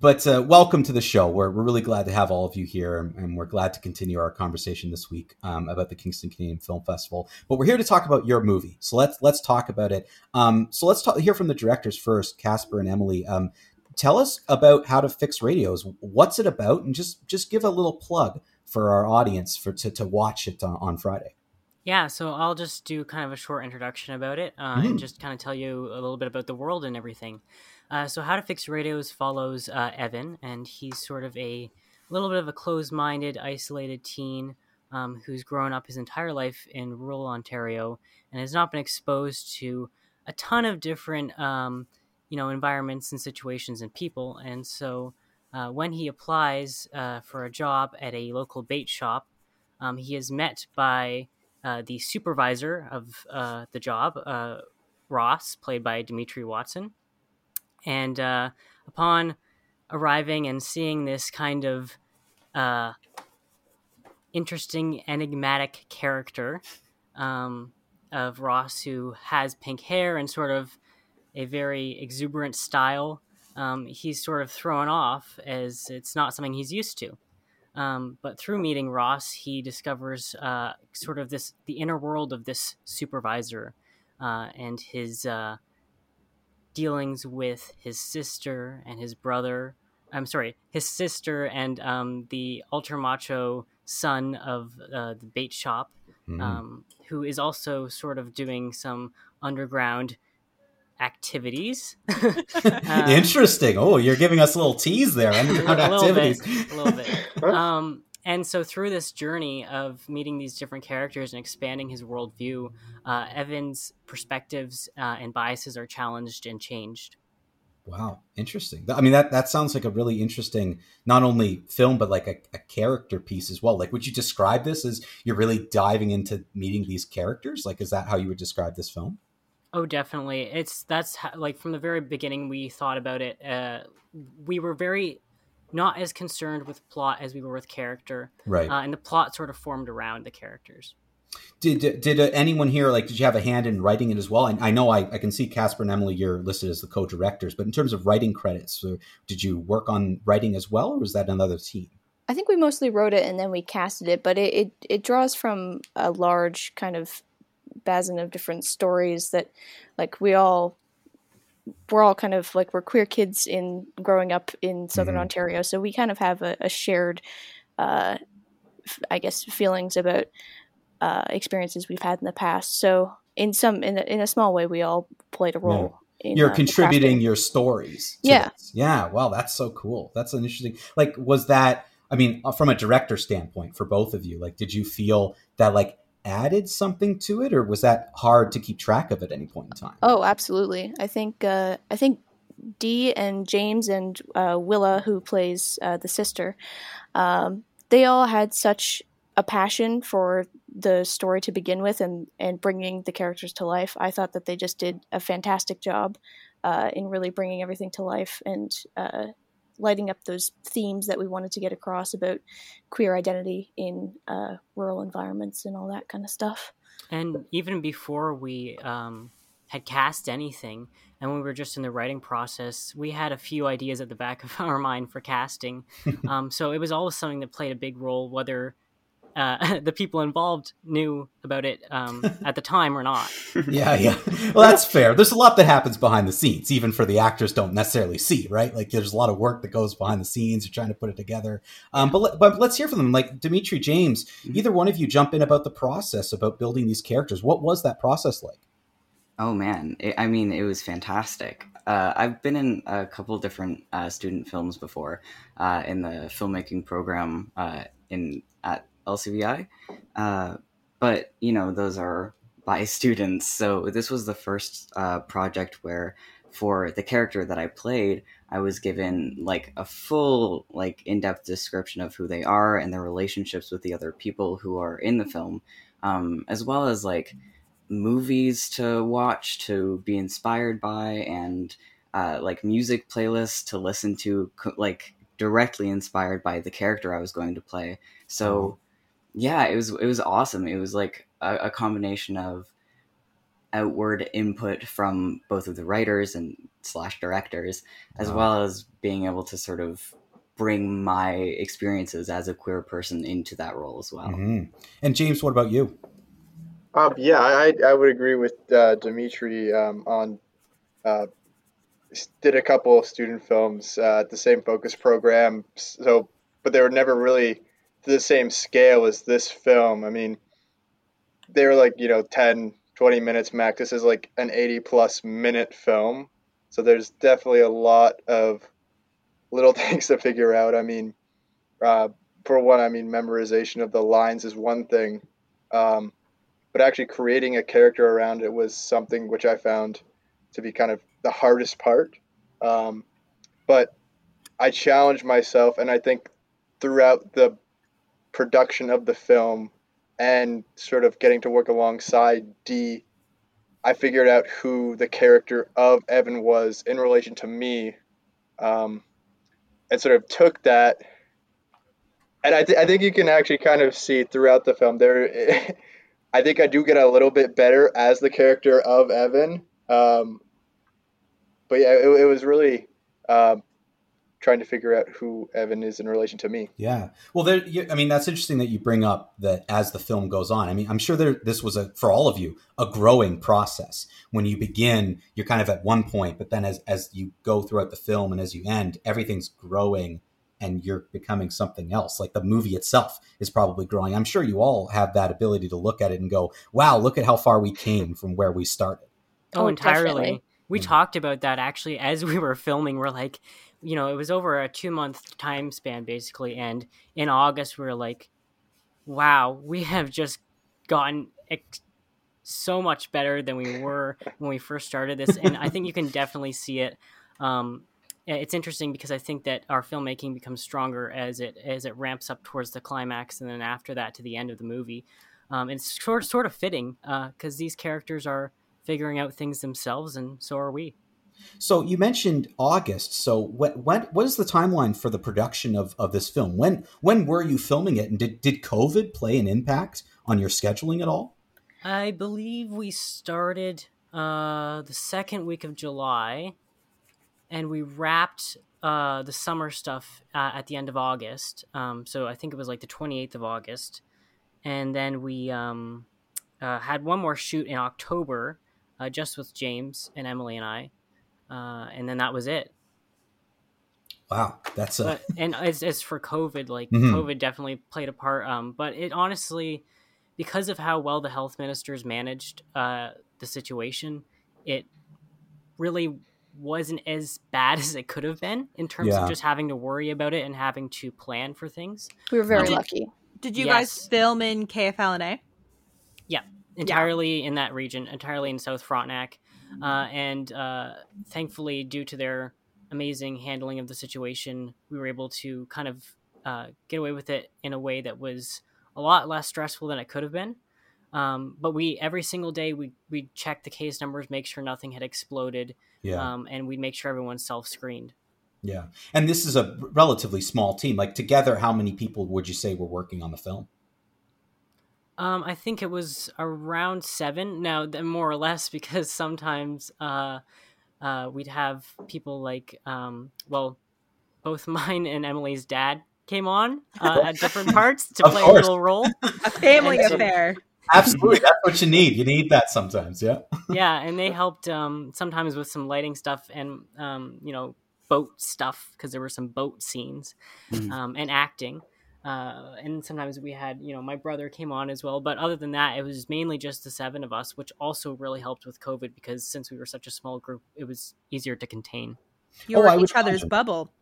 but uh, welcome to the show. We're, we're really glad to have all of you here, and we're glad to continue our conversation this week um, about the Kingston Canadian Film Festival. But we're here to talk about your movie, so let's let's talk about it. Um, so let's talk, hear from the directors first, Casper and Emily. Um, tell us about how to fix radios. What's it about, and just just give a little plug for our audience for to, to watch it on, on Friday. Yeah, so I'll just do kind of a short introduction about it uh, mm. and just kind of tell you a little bit about the world and everything. Uh, so, How to Fix Radios follows uh, Evan, and he's sort of a little bit of a closed minded, isolated teen um, who's grown up his entire life in rural Ontario and has not been exposed to a ton of different um, you know environments and situations and people. And so uh, when he applies uh, for a job at a local bait shop um, he is met by uh, the supervisor of uh, the job uh, ross played by dimitri watson. And uh, upon arriving and seeing this kind of interesting, enigmatic character um, of Ross, who has pink hair and sort of a very exuberant style, um, he's sort of thrown off as it's not something he's used to. Um, but through meeting Ross, he discovers uh, sort of this the inner world of this supervisor uh, and his uh, dealings with his sister and his brother. I'm sorry, his sister and um, the ultra macho son of uh, the bait shop, mm. um, who is also sort of doing some underground activities. uh, Interesting. Oh, you're giving us a little tease there. Underground a activities. Bit, a little bit. Um, and so through this journey of meeting these different characters and expanding his worldview, uh, Evan's perspectives uh, and biases are challenged and changed. Wow, interesting. I mean, that that sounds like a really interesting, not only film but like a, a, character piece as well. Like, would you describe this as you're really diving into meeting these characters? Like, is that how you would describe this film? Oh, definitely. It's that's how, like from the very beginning we thought about it. Uh, we were very not as concerned with plot as we were with character. Right. Uh, and the plot sort of formed around the characters. Did did uh, anyone here like did you have a hand in writing it as well? I, I know I, I can see Casper and Emily you're listed as the co-directors, but in terms of writing credits, so did you work on writing as well, or was that another team? I think we mostly wrote it and then we casted it, but it, it, it draws from a large kind of basin of different stories that like we all we're all kind of like we're queer kids in growing up in southern mm-hmm. ontario. So we kind of have a, a shared uh, i guess feelings about uh, experiences we've had in the past. So in some in a, in a small way we all played a role yeah. in, you're uh, contributing your stories yeah. this. yeah. Wow. That's so cool. That's an interesting like was that i mean uh, from a director standpoint for both of you like did you feel that like added something to it, or was that hard to keep track of at any point in time? Oh, absolutely. I think uh, I think Dee and James and uh, Willa, who plays uh, the sister, um, they all had such a passion for the story to begin with and, and bringing the characters to life. I thought that they just did a fantastic job uh, in really bringing everything to life and uh, lighting up those themes that we wanted to get across about queer identity in uh, rural environments and all that kind of stuff. And even before we um, had cast anything, and we were just in the writing process, we had a few ideas at the back of our mind for casting. um, so it was always something that played a big role, whether uh, the people involved knew about it um, at the time or not. yeah, yeah. Well, that's fair. There's a lot that happens behind the scenes, even for the actors don't necessarily see, right? Like there's a lot of work that goes behind the scenes. You're trying to put it together. Um, but but let's hear from them. Like Dimitri, James, mm-hmm. either one of you jump in about the process about building these characters. What was that process like? Oh man, it, I mean, it was fantastic. Uh, I've been in a couple different uh, student films before uh, in the filmmaking program uh, in at LCVI. Uh, but, you know, those are by students. So this was the first uh, project where for the character that I played, I was given like a full, like in-depth description of who they are and their relationships with the other people who are in the film, um, as well as like movies to watch to be inspired by and uh, like music playlists to listen to, like directly inspired by the character I was going to play. So mm-hmm yeah, it was it was awesome. It was like a, a combination of outward input from both of the writers and slash directors, as wow. well as being able to sort of bring my experiences as a queer person into that role as well. Mm-hmm. And James, what about you? Um, yeah, I, I would agree with uh, Dimitri um, on. Uh, did a couple of student films uh, at the same focus program, so but they were never really the same scale as this film. I mean, they were like, you know, 10, 20 minutes max. This is like an 80 plus minute film. So there's definitely a lot of little things to figure out. I mean, uh, for one, I mean, memorization of the lines is one thing. Um, but actually creating a character around it was something which I found to be kind of the hardest part. Um, but I challenged myself, and I think throughout the production of the film and sort of getting to work alongside D, I figured out who the character of Evan was in relation to me, um, and sort of took that. And I, th- I think you can actually kind of see throughout the film there. I think I do get a little bit better as the character of Evan. Um, but yeah, it, it was really um, trying to figure out who Evan is in relation to me. Yeah. Well, there, I mean, that's interesting that you bring up that as the film goes on. I mean, I'm sure there, this was a, for all of you, a growing process. When you begin, you're kind of at one point, but then as, as you go throughout the film and as you end, everything's growing and you're becoming something else. Like the movie itself is probably growing. I'm sure you all have that ability to look at it and go, wow, look at how far we came from where we started. Oh, oh entirely. Definitely. We mm-hmm. talked about that actually as we were filming. We're like, you know, it was over a two month time span basically. And in August, we were like, wow, we have just gotten ex- so much better than we were when we first started this. And I think you can definitely see it. Um, it's interesting because I think that our filmmaking becomes stronger as it as it ramps up towards the climax, and then after that to the end of the movie. Um, it's sort sort of fitting because uh, these characters are figuring out things themselves, and so are we. So you mentioned August. So what what what is the timeline for the production of, of this film? When when were you filming it, and did did COVID play an impact on your scheduling at all? I believe we started uh, the second week of July, and we wrapped uh, the summer stuff uh, at the end of August. Um, so I think it was like the 28th of August. And then we um, uh, had one more shoot in October, uh, just with James and Emily and I. Uh, and then that was it. Wow, that's a. But, and as, as for COVID, like Mhm. COVID definitely played a part. Um, but it honestly, because of how well the health ministers managed uh, the situation, it really wasn't as bad as it could have been in terms Yeah. of just having to worry about it and having to plan for things. We were very Did- lucky. Did you Yes. guys film in KFL&A? Yeah, entirely in that region, entirely in South Frontenac, uh, and uh, thankfully, due to their amazing handling of the situation, we were able to kind of uh, get away with it in a way that was a lot less stressful than it could have been. Um, but we every single day we we check the case numbers, make sure nothing had exploded, yeah. um, and we make sure everyone's self screened. Yeah. And this is a relatively small team. Like together, how many people would you say were working on the film? Um, I think it was around seven. Now, th- more or less, because sometimes uh, uh, we'd have people like, um, well, both mine and Emily's dad came on uh, at different parts to Of play a little role. A family And so- affair. Absolutely. That's what you need. You need that sometimes. Yeah. yeah, and they helped um, sometimes with some lighting stuff and um, you know boat stuff because there were some boat scenes um, and acting. Uh, and sometimes we had, you know, my brother came on as well. But other than that, it was mainly just the seven of us, which also really helped with COVID because since we were such a small group, it was easier to contain. You Oh, were I would each other's imagine. bubble.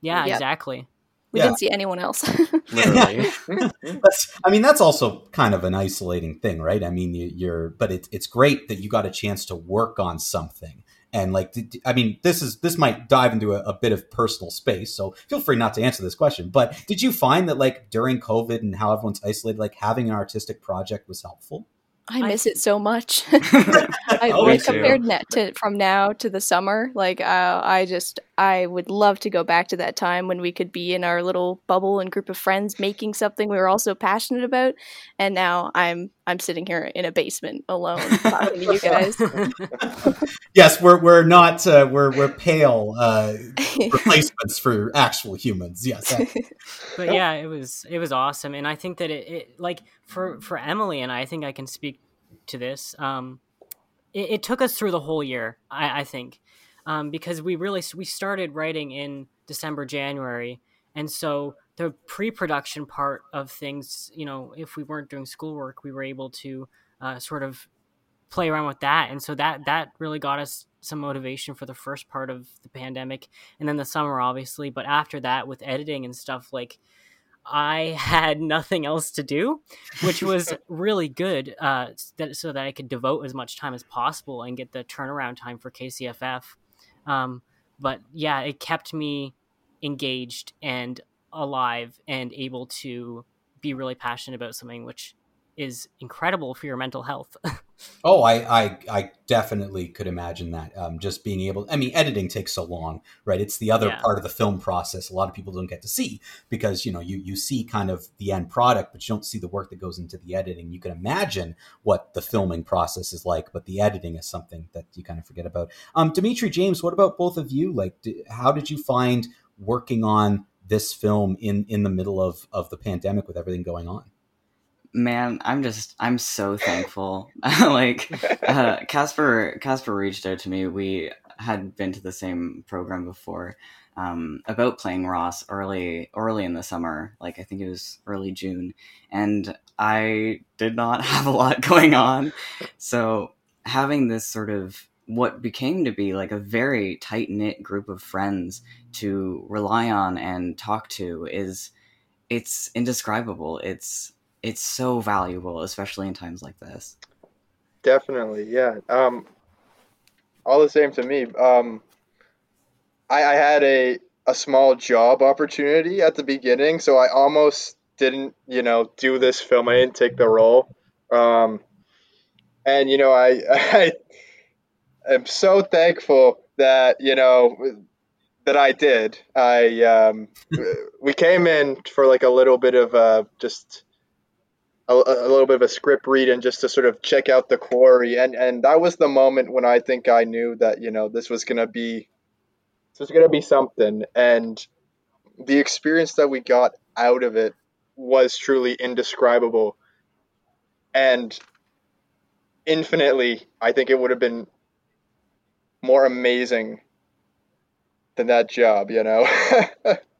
Yeah, Yep. exactly. We Yeah. didn't see anyone else. Literally. I mean, that's also kind of an isolating thing, right? I mean, you, you're, but it's it's great that you got a chance to work on something. And like, did- I mean, this is this might dive into a, a bit of personal space, so feel free not to answer this question. But did you find that like during COVID and how everyone's isolated, like having an artistic project was helpful? I I- miss it so much. I, Oh, like, too. compared net to from now to the summer, like uh, I just I would love to go back to that time when we could be in our little bubble and group of friends making something we were all so passionate about. And now I'm I'm sitting here in a basement alone talking to you guys. Yes, we're we're not uh, we're we're pale uh, replacements for actual humans. Yes, but yeah, it was it was awesome, and I think that it, it like for for Emily and I, I think I can speak to this. Um, it, it took us through the whole year, I, I think, um, because we really we started writing in December, January, and so the pre-production part of things, you know, if we weren't doing schoolwork, we were able to uh, sort of play around with that, and so that that really got us some motivation for the first part of the pandemic and then the summer obviously. But after that with editing and stuff like i had nothing else to do which was really good uh, that, so that i could devote as much time as possible and get the turnaround time for kcff um, but yeah it kept me engaged and alive and able to be really passionate about something which is incredible for your mental health Oh, I, I, I definitely could imagine that. Um, just being able, I mean, editing takes so long, right? It's the other Yeah. part of the film process. A lot of people don't get to see because you know you you see kind of the end product, but you don't see the work that goes into the editing. You can imagine what the filming process is like, but the editing is something that you kind of forget about. Um, Dimitri James, what about both of you? Like, d how did you find working on this film in in the middle of of the pandemic with everything going on? Man, I'm just I'm so thankful. like uh, Casper Casper reached out to me. We had been to the same program before um, about playing Ross early early in the summer. Like I think it was early June, and I did not have a lot going on. So having this sort of what became to be like a very tight knit group of friends to rely on and talk to is it's indescribable. It's it's so valuable, especially in times like this. Definitely, yeah. Um, all the same to me. Um, I, I had a a small job opportunity at the beginning, so I almost didn't, you know, do this film. I didn't take the role. Um, and you know, I I am so thankful that you know that I did. I um, we came in for like a little bit of uh, just a, a, little bit of a script read and just to sort of check out the quarry. And and that was the moment when I think I knew that you know this was gonna be this was gonna be something. And the experience that we got out of it was truly indescribable. And infinitely, I think it would have been more amazing than that job, you know.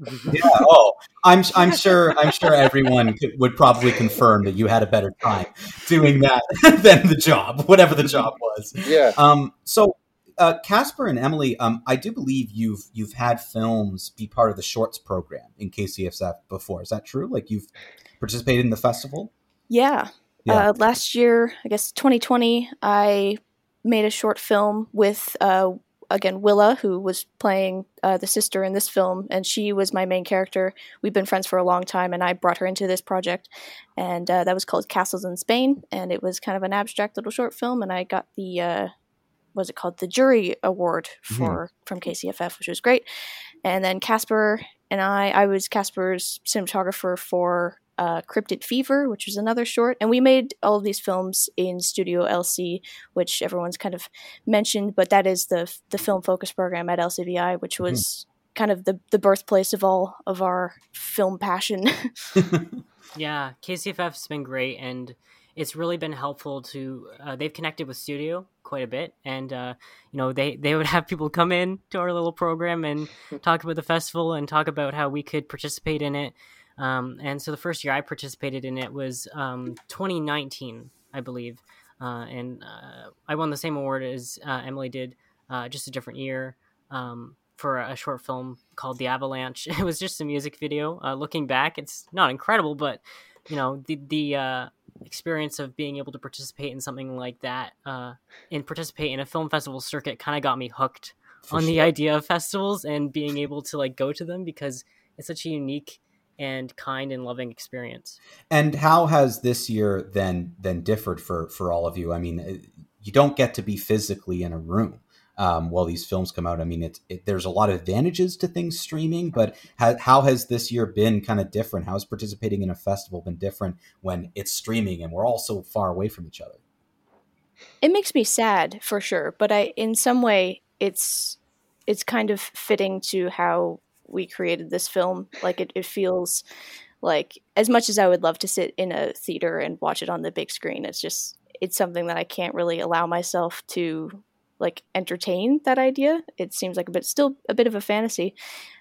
yeah. Oh, I'm I'm sure I'm sure everyone could, would probably confirm that you had a better time doing that than the job, whatever the job was. Yeah. Um. So, uh, Casper and Emily, um, I do believe you've you've had films be part of the shorts program in KCFF before. Is that true? Like you've participated in the festival? Yeah. yeah. Uh, last year, I guess 2020, I made a short film with uh, again Willa, who was playing uh, the sister in this film, and she was my main character. We've been friends for a long time, and I brought her into this project, and uh, that was called Castles in Spain, and it was kind of an abstract little short film, and I got the uh, what was it called the jury award mm-hmm. for mm-hmm. from KCFF, which was great, and then Casper and I, I was Casper's cinematographer for uh, Cryptid Fever, which was another short. And we made all of these films in Studio LC, which everyone's kind of mentioned, but that is the the film focus program at LCVI, which mm-hmm. was mm. kind of the, the birthplace of all of our film passion. yeah, KCFF's been great, and it's really been helpful to. Uh, they've connected with Studio quite a bit, and uh, you know they they would have people come in to our little program and talk about the festival and talk about how we could participate in it um, and so the first year I participated in it was um, 2019, I believe. Uh, and uh, I won the same award as uh, Emily did, uh, just a different year, um, for a short film called The Avalanche. It was just a music video. Uh, looking back, it's not incredible, but you know the the uh, experience of being able to participate in something like that and participate in a film festival circuit kind of got me hooked for on sure. the idea of festivals and being able to like go to them because it's such a unique and kind and loving experience. And how has this year then then differed for for all of you? I mean, uh, you don't get to be physically in a room um, while these films come out. I mean, it's it, there's a lot of advantages to things streaming, but how, how has this year been kind of different? How has participating in a festival been different when it's streaming and we're all so far away from each other? It makes me sad for sure, but I in some way it's it's kind of fitting to how we created this film. Like it, it feels like as much as I would love to sit in a theater and watch it on the big screen, it's just it's something that I can't really allow myself to like entertain that idea. It seems like a bit still a bit of a fantasy.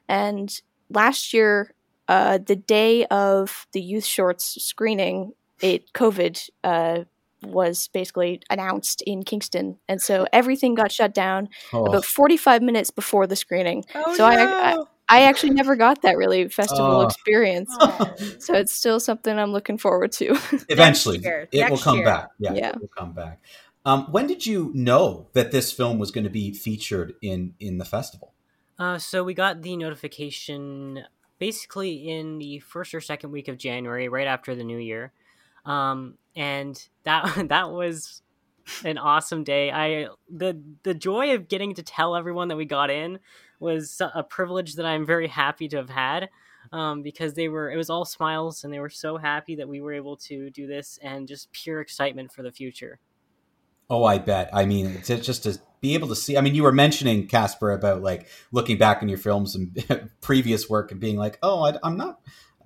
And last year, uh, the day of the youth shorts screening, it COVID uh, was basically announced in Kingston, and so everything got shut down oh. about 45 minutes before the screening. Oh, so no. I, I, I actually never got that really festival uh, experience. So it's still something I'm looking forward to. Eventually, it will come year. back. Yeah, yeah, it will come back. Um, when did you know that this film was going to be featured in in the festival? Uh, so we got the notification basically in the first or second week of January, right after the new year, um, and that that was an awesome day. I the the joy of getting to tell everyone that we got in was a privilege that I'm very happy to have had um, because they were it was all smiles and they were so happy that we were able to do this and just pure excitement for the future. Oh, I bet. I mean, it's just to be able to see. I mean, you were mentioning Casper about like looking back in your films and previous work and being like, "Oh, I, am not.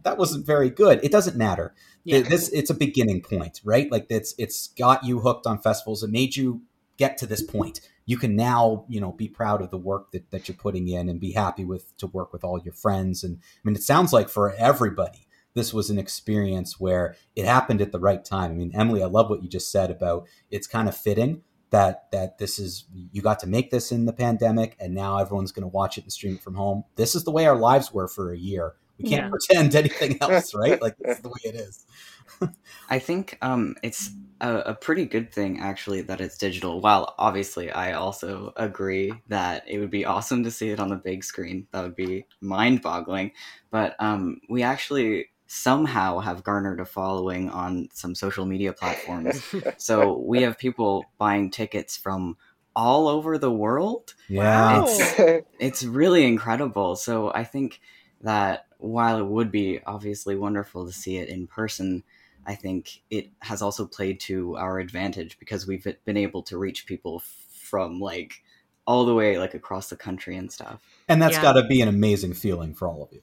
That wasn't very good." It doesn't matter. Yeah. This it's a beginning point, right? Like it's it's got you hooked on festivals. It made you get to this point you can now you know be proud of the work that, that you're putting in and be happy with to work with all your friends. And i mean it sounds like for everybody this was an experience where it happened at the right time. I mean emily i love what you just said about it's kind of fitting that that this is you got to make this in the pandemic and now everyone's going to watch it and stream it from home. This is the way our lives were for a year we can't yeah. pretend anything else right like that's the way it is I think um, it's a, a, pretty good thing actually that it's digital. While obviously I also agree that it would be awesome to see it on the big screen. That would be mind-boggling. But um, we actually somehow have garnered a following on some social media platforms. so we have people buying tickets from all over the world. Yeah. It's, it's really incredible. So I think that while it would be obviously wonderful to see it in person, I think it has also played to our advantage because we've been able to reach people from like all the way like across the country and stuff. And that's Yeah. got to be an amazing feeling for all of you.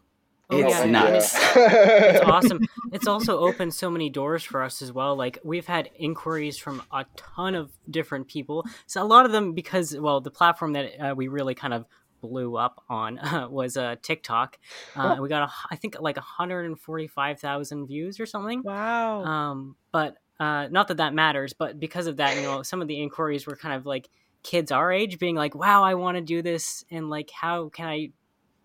Oh, It's yeah, nuts. it's awesome. It's also opened so many doors for us as well. Like we've had inquiries from a ton of different people. So a lot of them because well, the platform that uh, we really kind of blew up on uh, was uh, TikTok. Uh, We got a, I think like 145,000 views or something. Wow. Um, but uh, not that that matters. But because of that, you know, some of the inquiries were kind of like kids our age being like, "Wow, I want to do this," and like, "How can I?"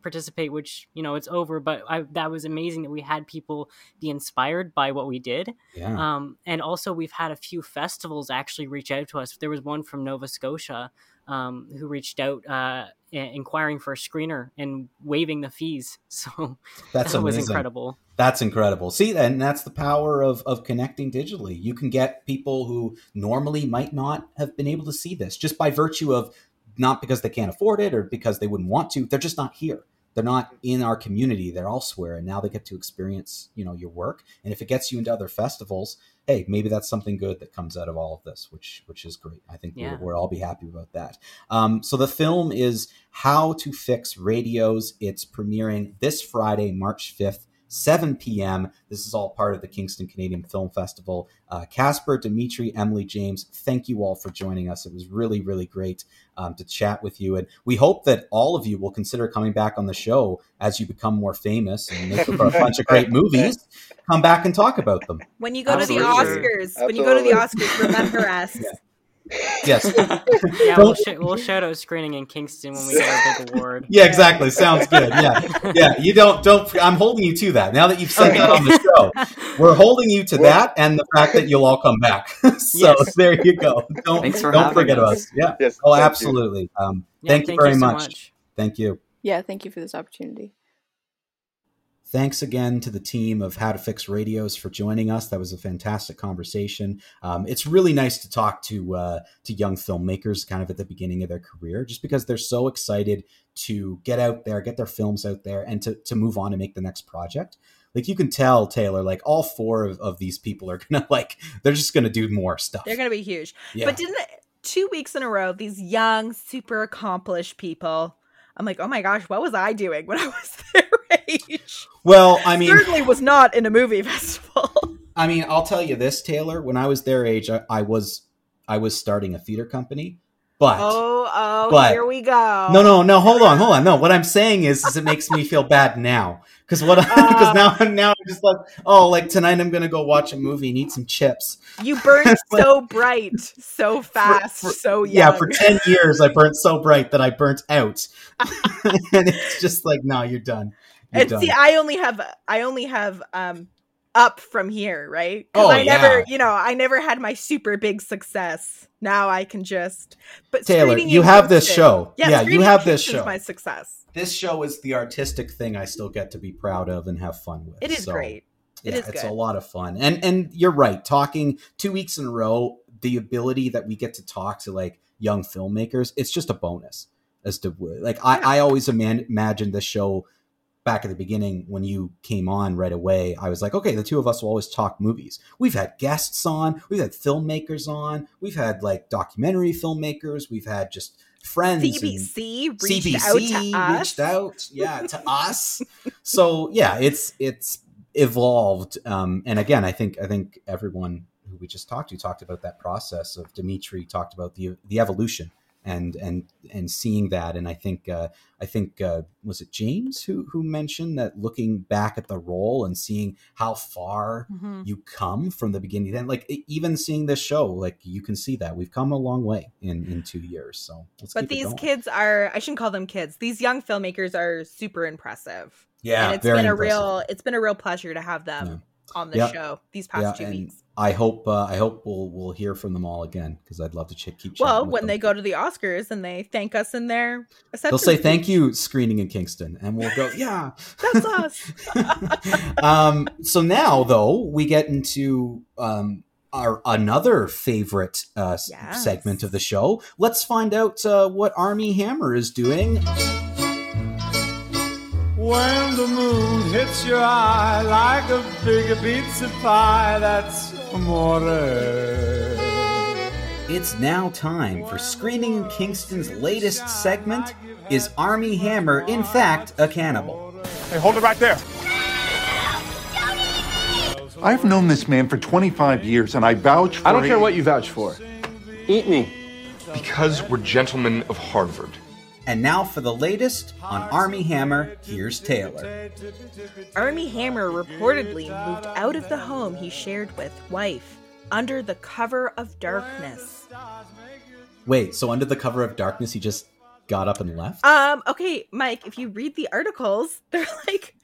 participate which you know it's over but I, that was amazing that we had people be inspired by what we did Yeah. um, and also we've had a few festivals actually reach out to us there was one from nova scotia um, who reached out uh, inquiring for a screener and waiving the fees so That's that was incredible That's incredible. See, and that's the power of, of connecting digitally. You can get people who normally might not have been able to see this just by virtue of not because they can't afford it or because they wouldn't want to. They're just not here. They're not in our community. They're elsewhere, and now they get to experience, you know, your work. And if it gets you into other festivals, hey, maybe that's something good that comes out of all of this, which which is great. I think Yeah. we'll, we'll all be happy about that. Um, so the film is How to Fix Radios. It's premiering this Friday, March fifth. 7 p.m. This is all part of the Kingston Canadian Film Festival. Uh, Casper, Dimitri, Emily, James, thank you all for joining us. It was really, really great um, to chat with you. And we hope that all of you will consider coming back on the show as you become more famous and make a bunch of great movies. Come back and talk about them. when you go to the Absolutely. Oscars, when you go to the Oscars, remember us. Yeah. Yes. yeah we'll, sh- we'll shout out screening in kingston when we get our big award Yeah, exactly. Sounds good. Yeah. Yeah. You don't, don't, I'm holding you to that. Now that you've said that on the show, we're holding you to that and the fact that you'll all come back. so Yes. there you go. Don't, for don't forget us. us. Yeah. Yes. Oh, thank you. absolutely. Um, Yeah, thank you very so much. Thank you. Yeah, thank you for this opportunity. Thanks again to the team of How to Fix Radios for joining us. That was a fantastic conversation. Um, it's really nice to talk to uh, to young filmmakers, kind of at the beginning of their career, just because they're so excited to get out there, get their films out there, and to to move on and make the next project. Like you can tell, Taylor, like all four of, of these people are gonna like they're just gonna do more stuff. They're gonna be huge. yeah. But didn't two weeks in a row, these young, super accomplished people? I'm like, oh my gosh, what was I doing when I was their age? Well, I mean, Certainly was not in a movie festival. I mean, I'll tell you this, Taylor. When I was their age, I, I was I was starting a theater company, but oh, oh, But- here we go. no, no, no. Hold on, hold on. No, what I'm saying is, is it makes me feel bad now because what because Uh. now now I'm just like, oh, like tonight I'm gonna go watch a movie and eat some chips. You burned so bright, so fast, for- so young. Yeah, for ten years I burnt so bright that I burnt out, and it's just like, no, you're done. And done. see, I only have, I only have, um, up from here, right? Oh, I never, yeah. you know, I never had my super big success. Now I can just, but Taylor, you have this show. Yeah, Yeah, you have this show. My success. this show is the artistic thing I still get to be proud of and have fun with. It is So, great. It yeah, is it's good. a lot of fun. And and you're right. Talking two weeks in a row, the ability that we get to talk to like young filmmakers, it's just a bonus. As to like, I, I always imagine this show back at the beginning when you came on right away. I was like, okay, the two of us will always talk movies. We've had guests on, we've had filmmakers on, we've had like documentary filmmakers, we've had just friends. CBC reached CBC out to us. reached out, yeah, to us. So yeah, it's it's evolved. Um, and again, I think I think everyone who we just talked to talked about that process of Dimitri talked about the the evolution and and and seeing that. And I think uh, I think uh, was it James who who mentioned that looking back at the role and seeing how far Mhm. you come from the beginning then like even seeing this show like you can see that we've come a long way in in two years so let's But these kids are, I shouldn't call them kids. These young filmmakers are super impressive. yeah and it's been a impressive. real, it's been a real pleasure to have them Yeah. On the show these past yeah, two and weeks. I hope uh, I hope we'll we'll hear from them all again because I'd love to ch- keep. Well, when them. they go to the Oscars and they thank us in their they'll say thank you screening in Kingston, and we'll go yeah. That's us. um, so now though we get into um, our another favorite uh, Yes. segment of the show. Let's find out uh, what Armie Hammer is doing. When the moon hits your eye like a big pizza pie, that's amore. It's now time for Screening Kingston's latest segment Is Armie Hammer, in fact, a cannibal? Hey, hold it right there. I've known this man for 25 years, and I vouch for I don't care him. what you vouch for. Eat me. Because we're gentlemen of Harvard. And now for the latest on Armie Hammer, here's Taylor. Armie Hammer reportedly moved out of the home he shared with wife under the cover of darkness. Wait, so under the cover of darkness, he just got up and left? Um, okay, Mike, if you read the articles, they're like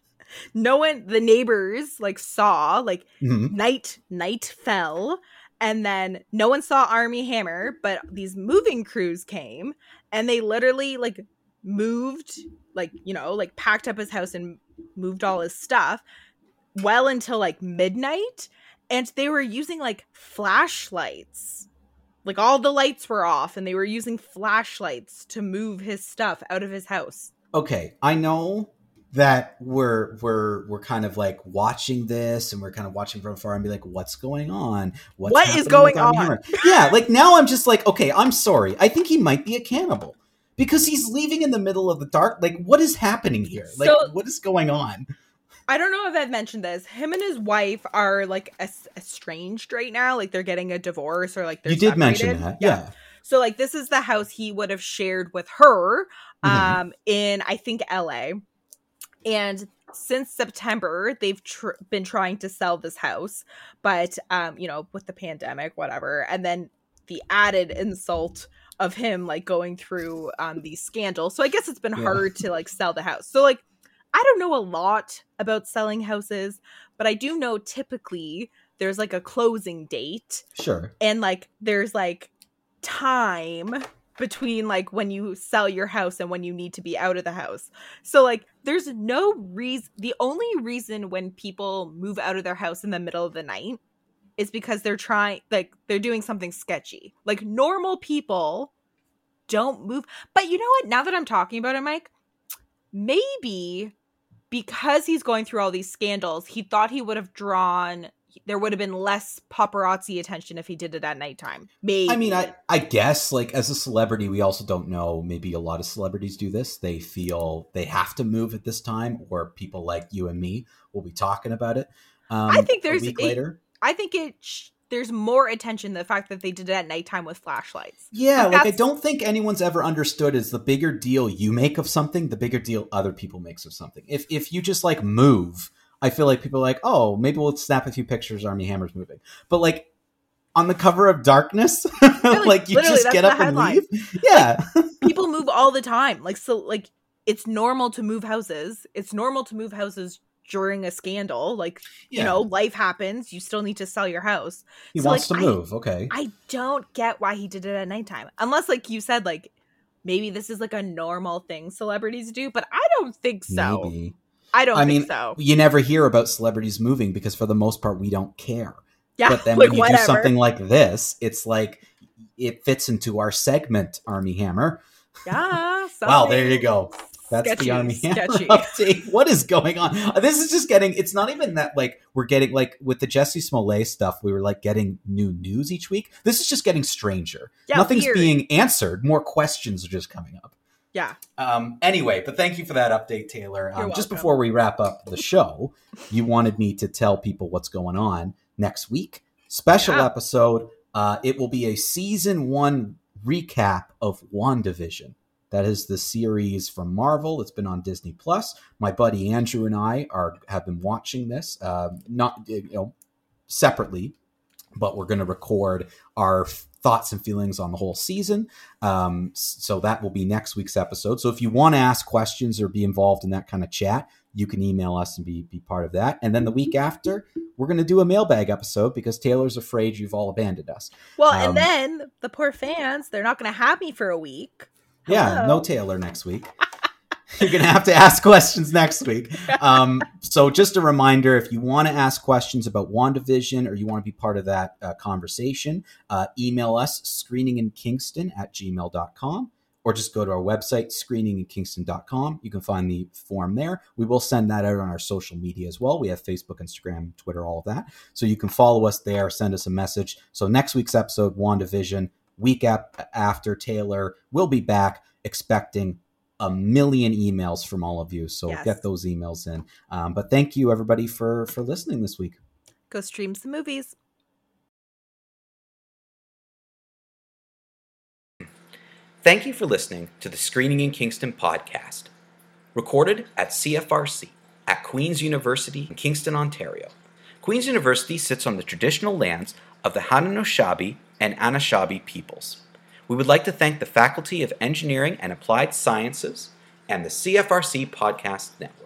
no one the neighbors like saw like Mhm. night night fell and then no one saw Armie Hammer, but these moving crews came and they literally like moved like, you know, like packed up his house and moved all his stuff well until like midnight and they were using like flashlights. Like all the lights were off and they were using flashlights to move his stuff out of his house. okay i know that we're we're we're kind of like watching this and we're kind of watching from afar and be like what's going on what's What is going on? Yeah like now i'm just like okay i'm sorry i think he might be a cannibal because he's leaving in the middle of the dark like what is happening here like So- what is going on I don't know if I've mentioned this. Him and his wife are like estranged right now. Like they're getting a divorce or like they're you did mention that yeah, So like this is the house he would have shared with her Mhm. um in I think LA. And since September they've tr- been trying to sell this house, but um you know, with the pandemic whatever. And then the added insult of him like going through um these scandals. So I guess it's been Yeah. hard to like sell the house. So like I don't know a lot about selling houses, but I do know typically there's like a closing date sure and like there's like time between like when you sell your house and when you need to be out of the house. So like there's no reason the only reason when people move out of their house in the middle of the night is because they're trying like they're doing something sketchy. Like normal people don't move. But you know what? Now that I'm talking about it, Mike, maybe because he's going through all these scandals, he thought he would have drawn there would have been less paparazzi attention if he did it at nighttime. Maybe. I mean, I, I guess like as a celebrity, we also don't know. Maybe a lot of celebrities do this. They feel they have to move at this time, or people like you and me will be talking about it. Um, I think a there's week a- later. I think it sh- there's more attention the fact that they did it at nighttime with flashlights. Yeah, Like, like I don't think anyone's ever understood is the bigger deal you make of something, the bigger deal other people makes of something. If if you just like move, I feel like people are like, oh, maybe we'll snap a few pictures. Armie Hammer's moving, but like on the cover of Darkness, like you just get up and leave. Yeah, People move all the time. Like so like it's normal to move houses. It's normal to move houses during a scandal. Like, you know, life happens. You still need to sell your house. he So, wants like, to I- move. okay, I don't get why he did it at nighttime. Unless like you said like maybe this is like a normal thing celebrities do, but I don't think so. maybe. I don't I think mean, so. you never hear about celebrities moving because for the most part we don't care. Yeah, but then like when you whatever. do something like this, it's like it fits into our segment, Armie Hammer. yeah. Wow, there you go. That's sketchy, the Armie Hammer sketchy. update. What is going on? Uh, This is just getting. It's not even that like we're getting like with the Jussie Smollett stuff. We were like getting new news each week. This is just getting stranger. Yeah, Nothing's weird. being answered. More questions are just coming up. Yeah. Um, anyway, but thank you for that update, Taylor. Um, just before we wrap up the show, you wanted me to tell people what's going on next week. Special Yeah. episode. Uh, it will be a season one recap of WandaVision. That is the series from Marvel. It's been on Disney Plus. My buddy Andrew and I are have been watching this, uh, not you know separately, but we're going to record our thoughts and feelings on the whole season. Um, so that will be next week's episode. So if you want to ask questions or be involved in that kind of chat, you can email us and be be part of that. And then the week after, we're going to do a mailbag episode because Taylor's afraid you've all abandoned us. Well, Um, and then the poor fans, they're not going to have me for a week. Yeah, no Taylor next week. You're going to have to ask questions next week. Um, so, just a reminder if you want to ask questions about WandaVision or you want to be part of that uh, conversation, uh, email us screeninginkingston at gmail.com or just go to our website, screeninginkingston.com. You can find the form there. We will send that out on our social media as well. We have Facebook, Instagram, Twitter, all of that. So you can follow us there, send us a message. So next week's episode, WandaVision, week after Taylor, we'll be back expecting a million emails from all of you. So yes. get those emails in. Um, but thank you everybody for for listening this week. Go stream some movies. Thank you for listening to the Screening in Kingston podcast, recorded at CFRC at Queen's University in Kingston, Ontario. Queen's University sits on the traditional lands of the Haudenosaunee and Anishinaabe peoples. We would like to thank the Faculty of Engineering and Applied Sciences and the CFRC Podcast Network.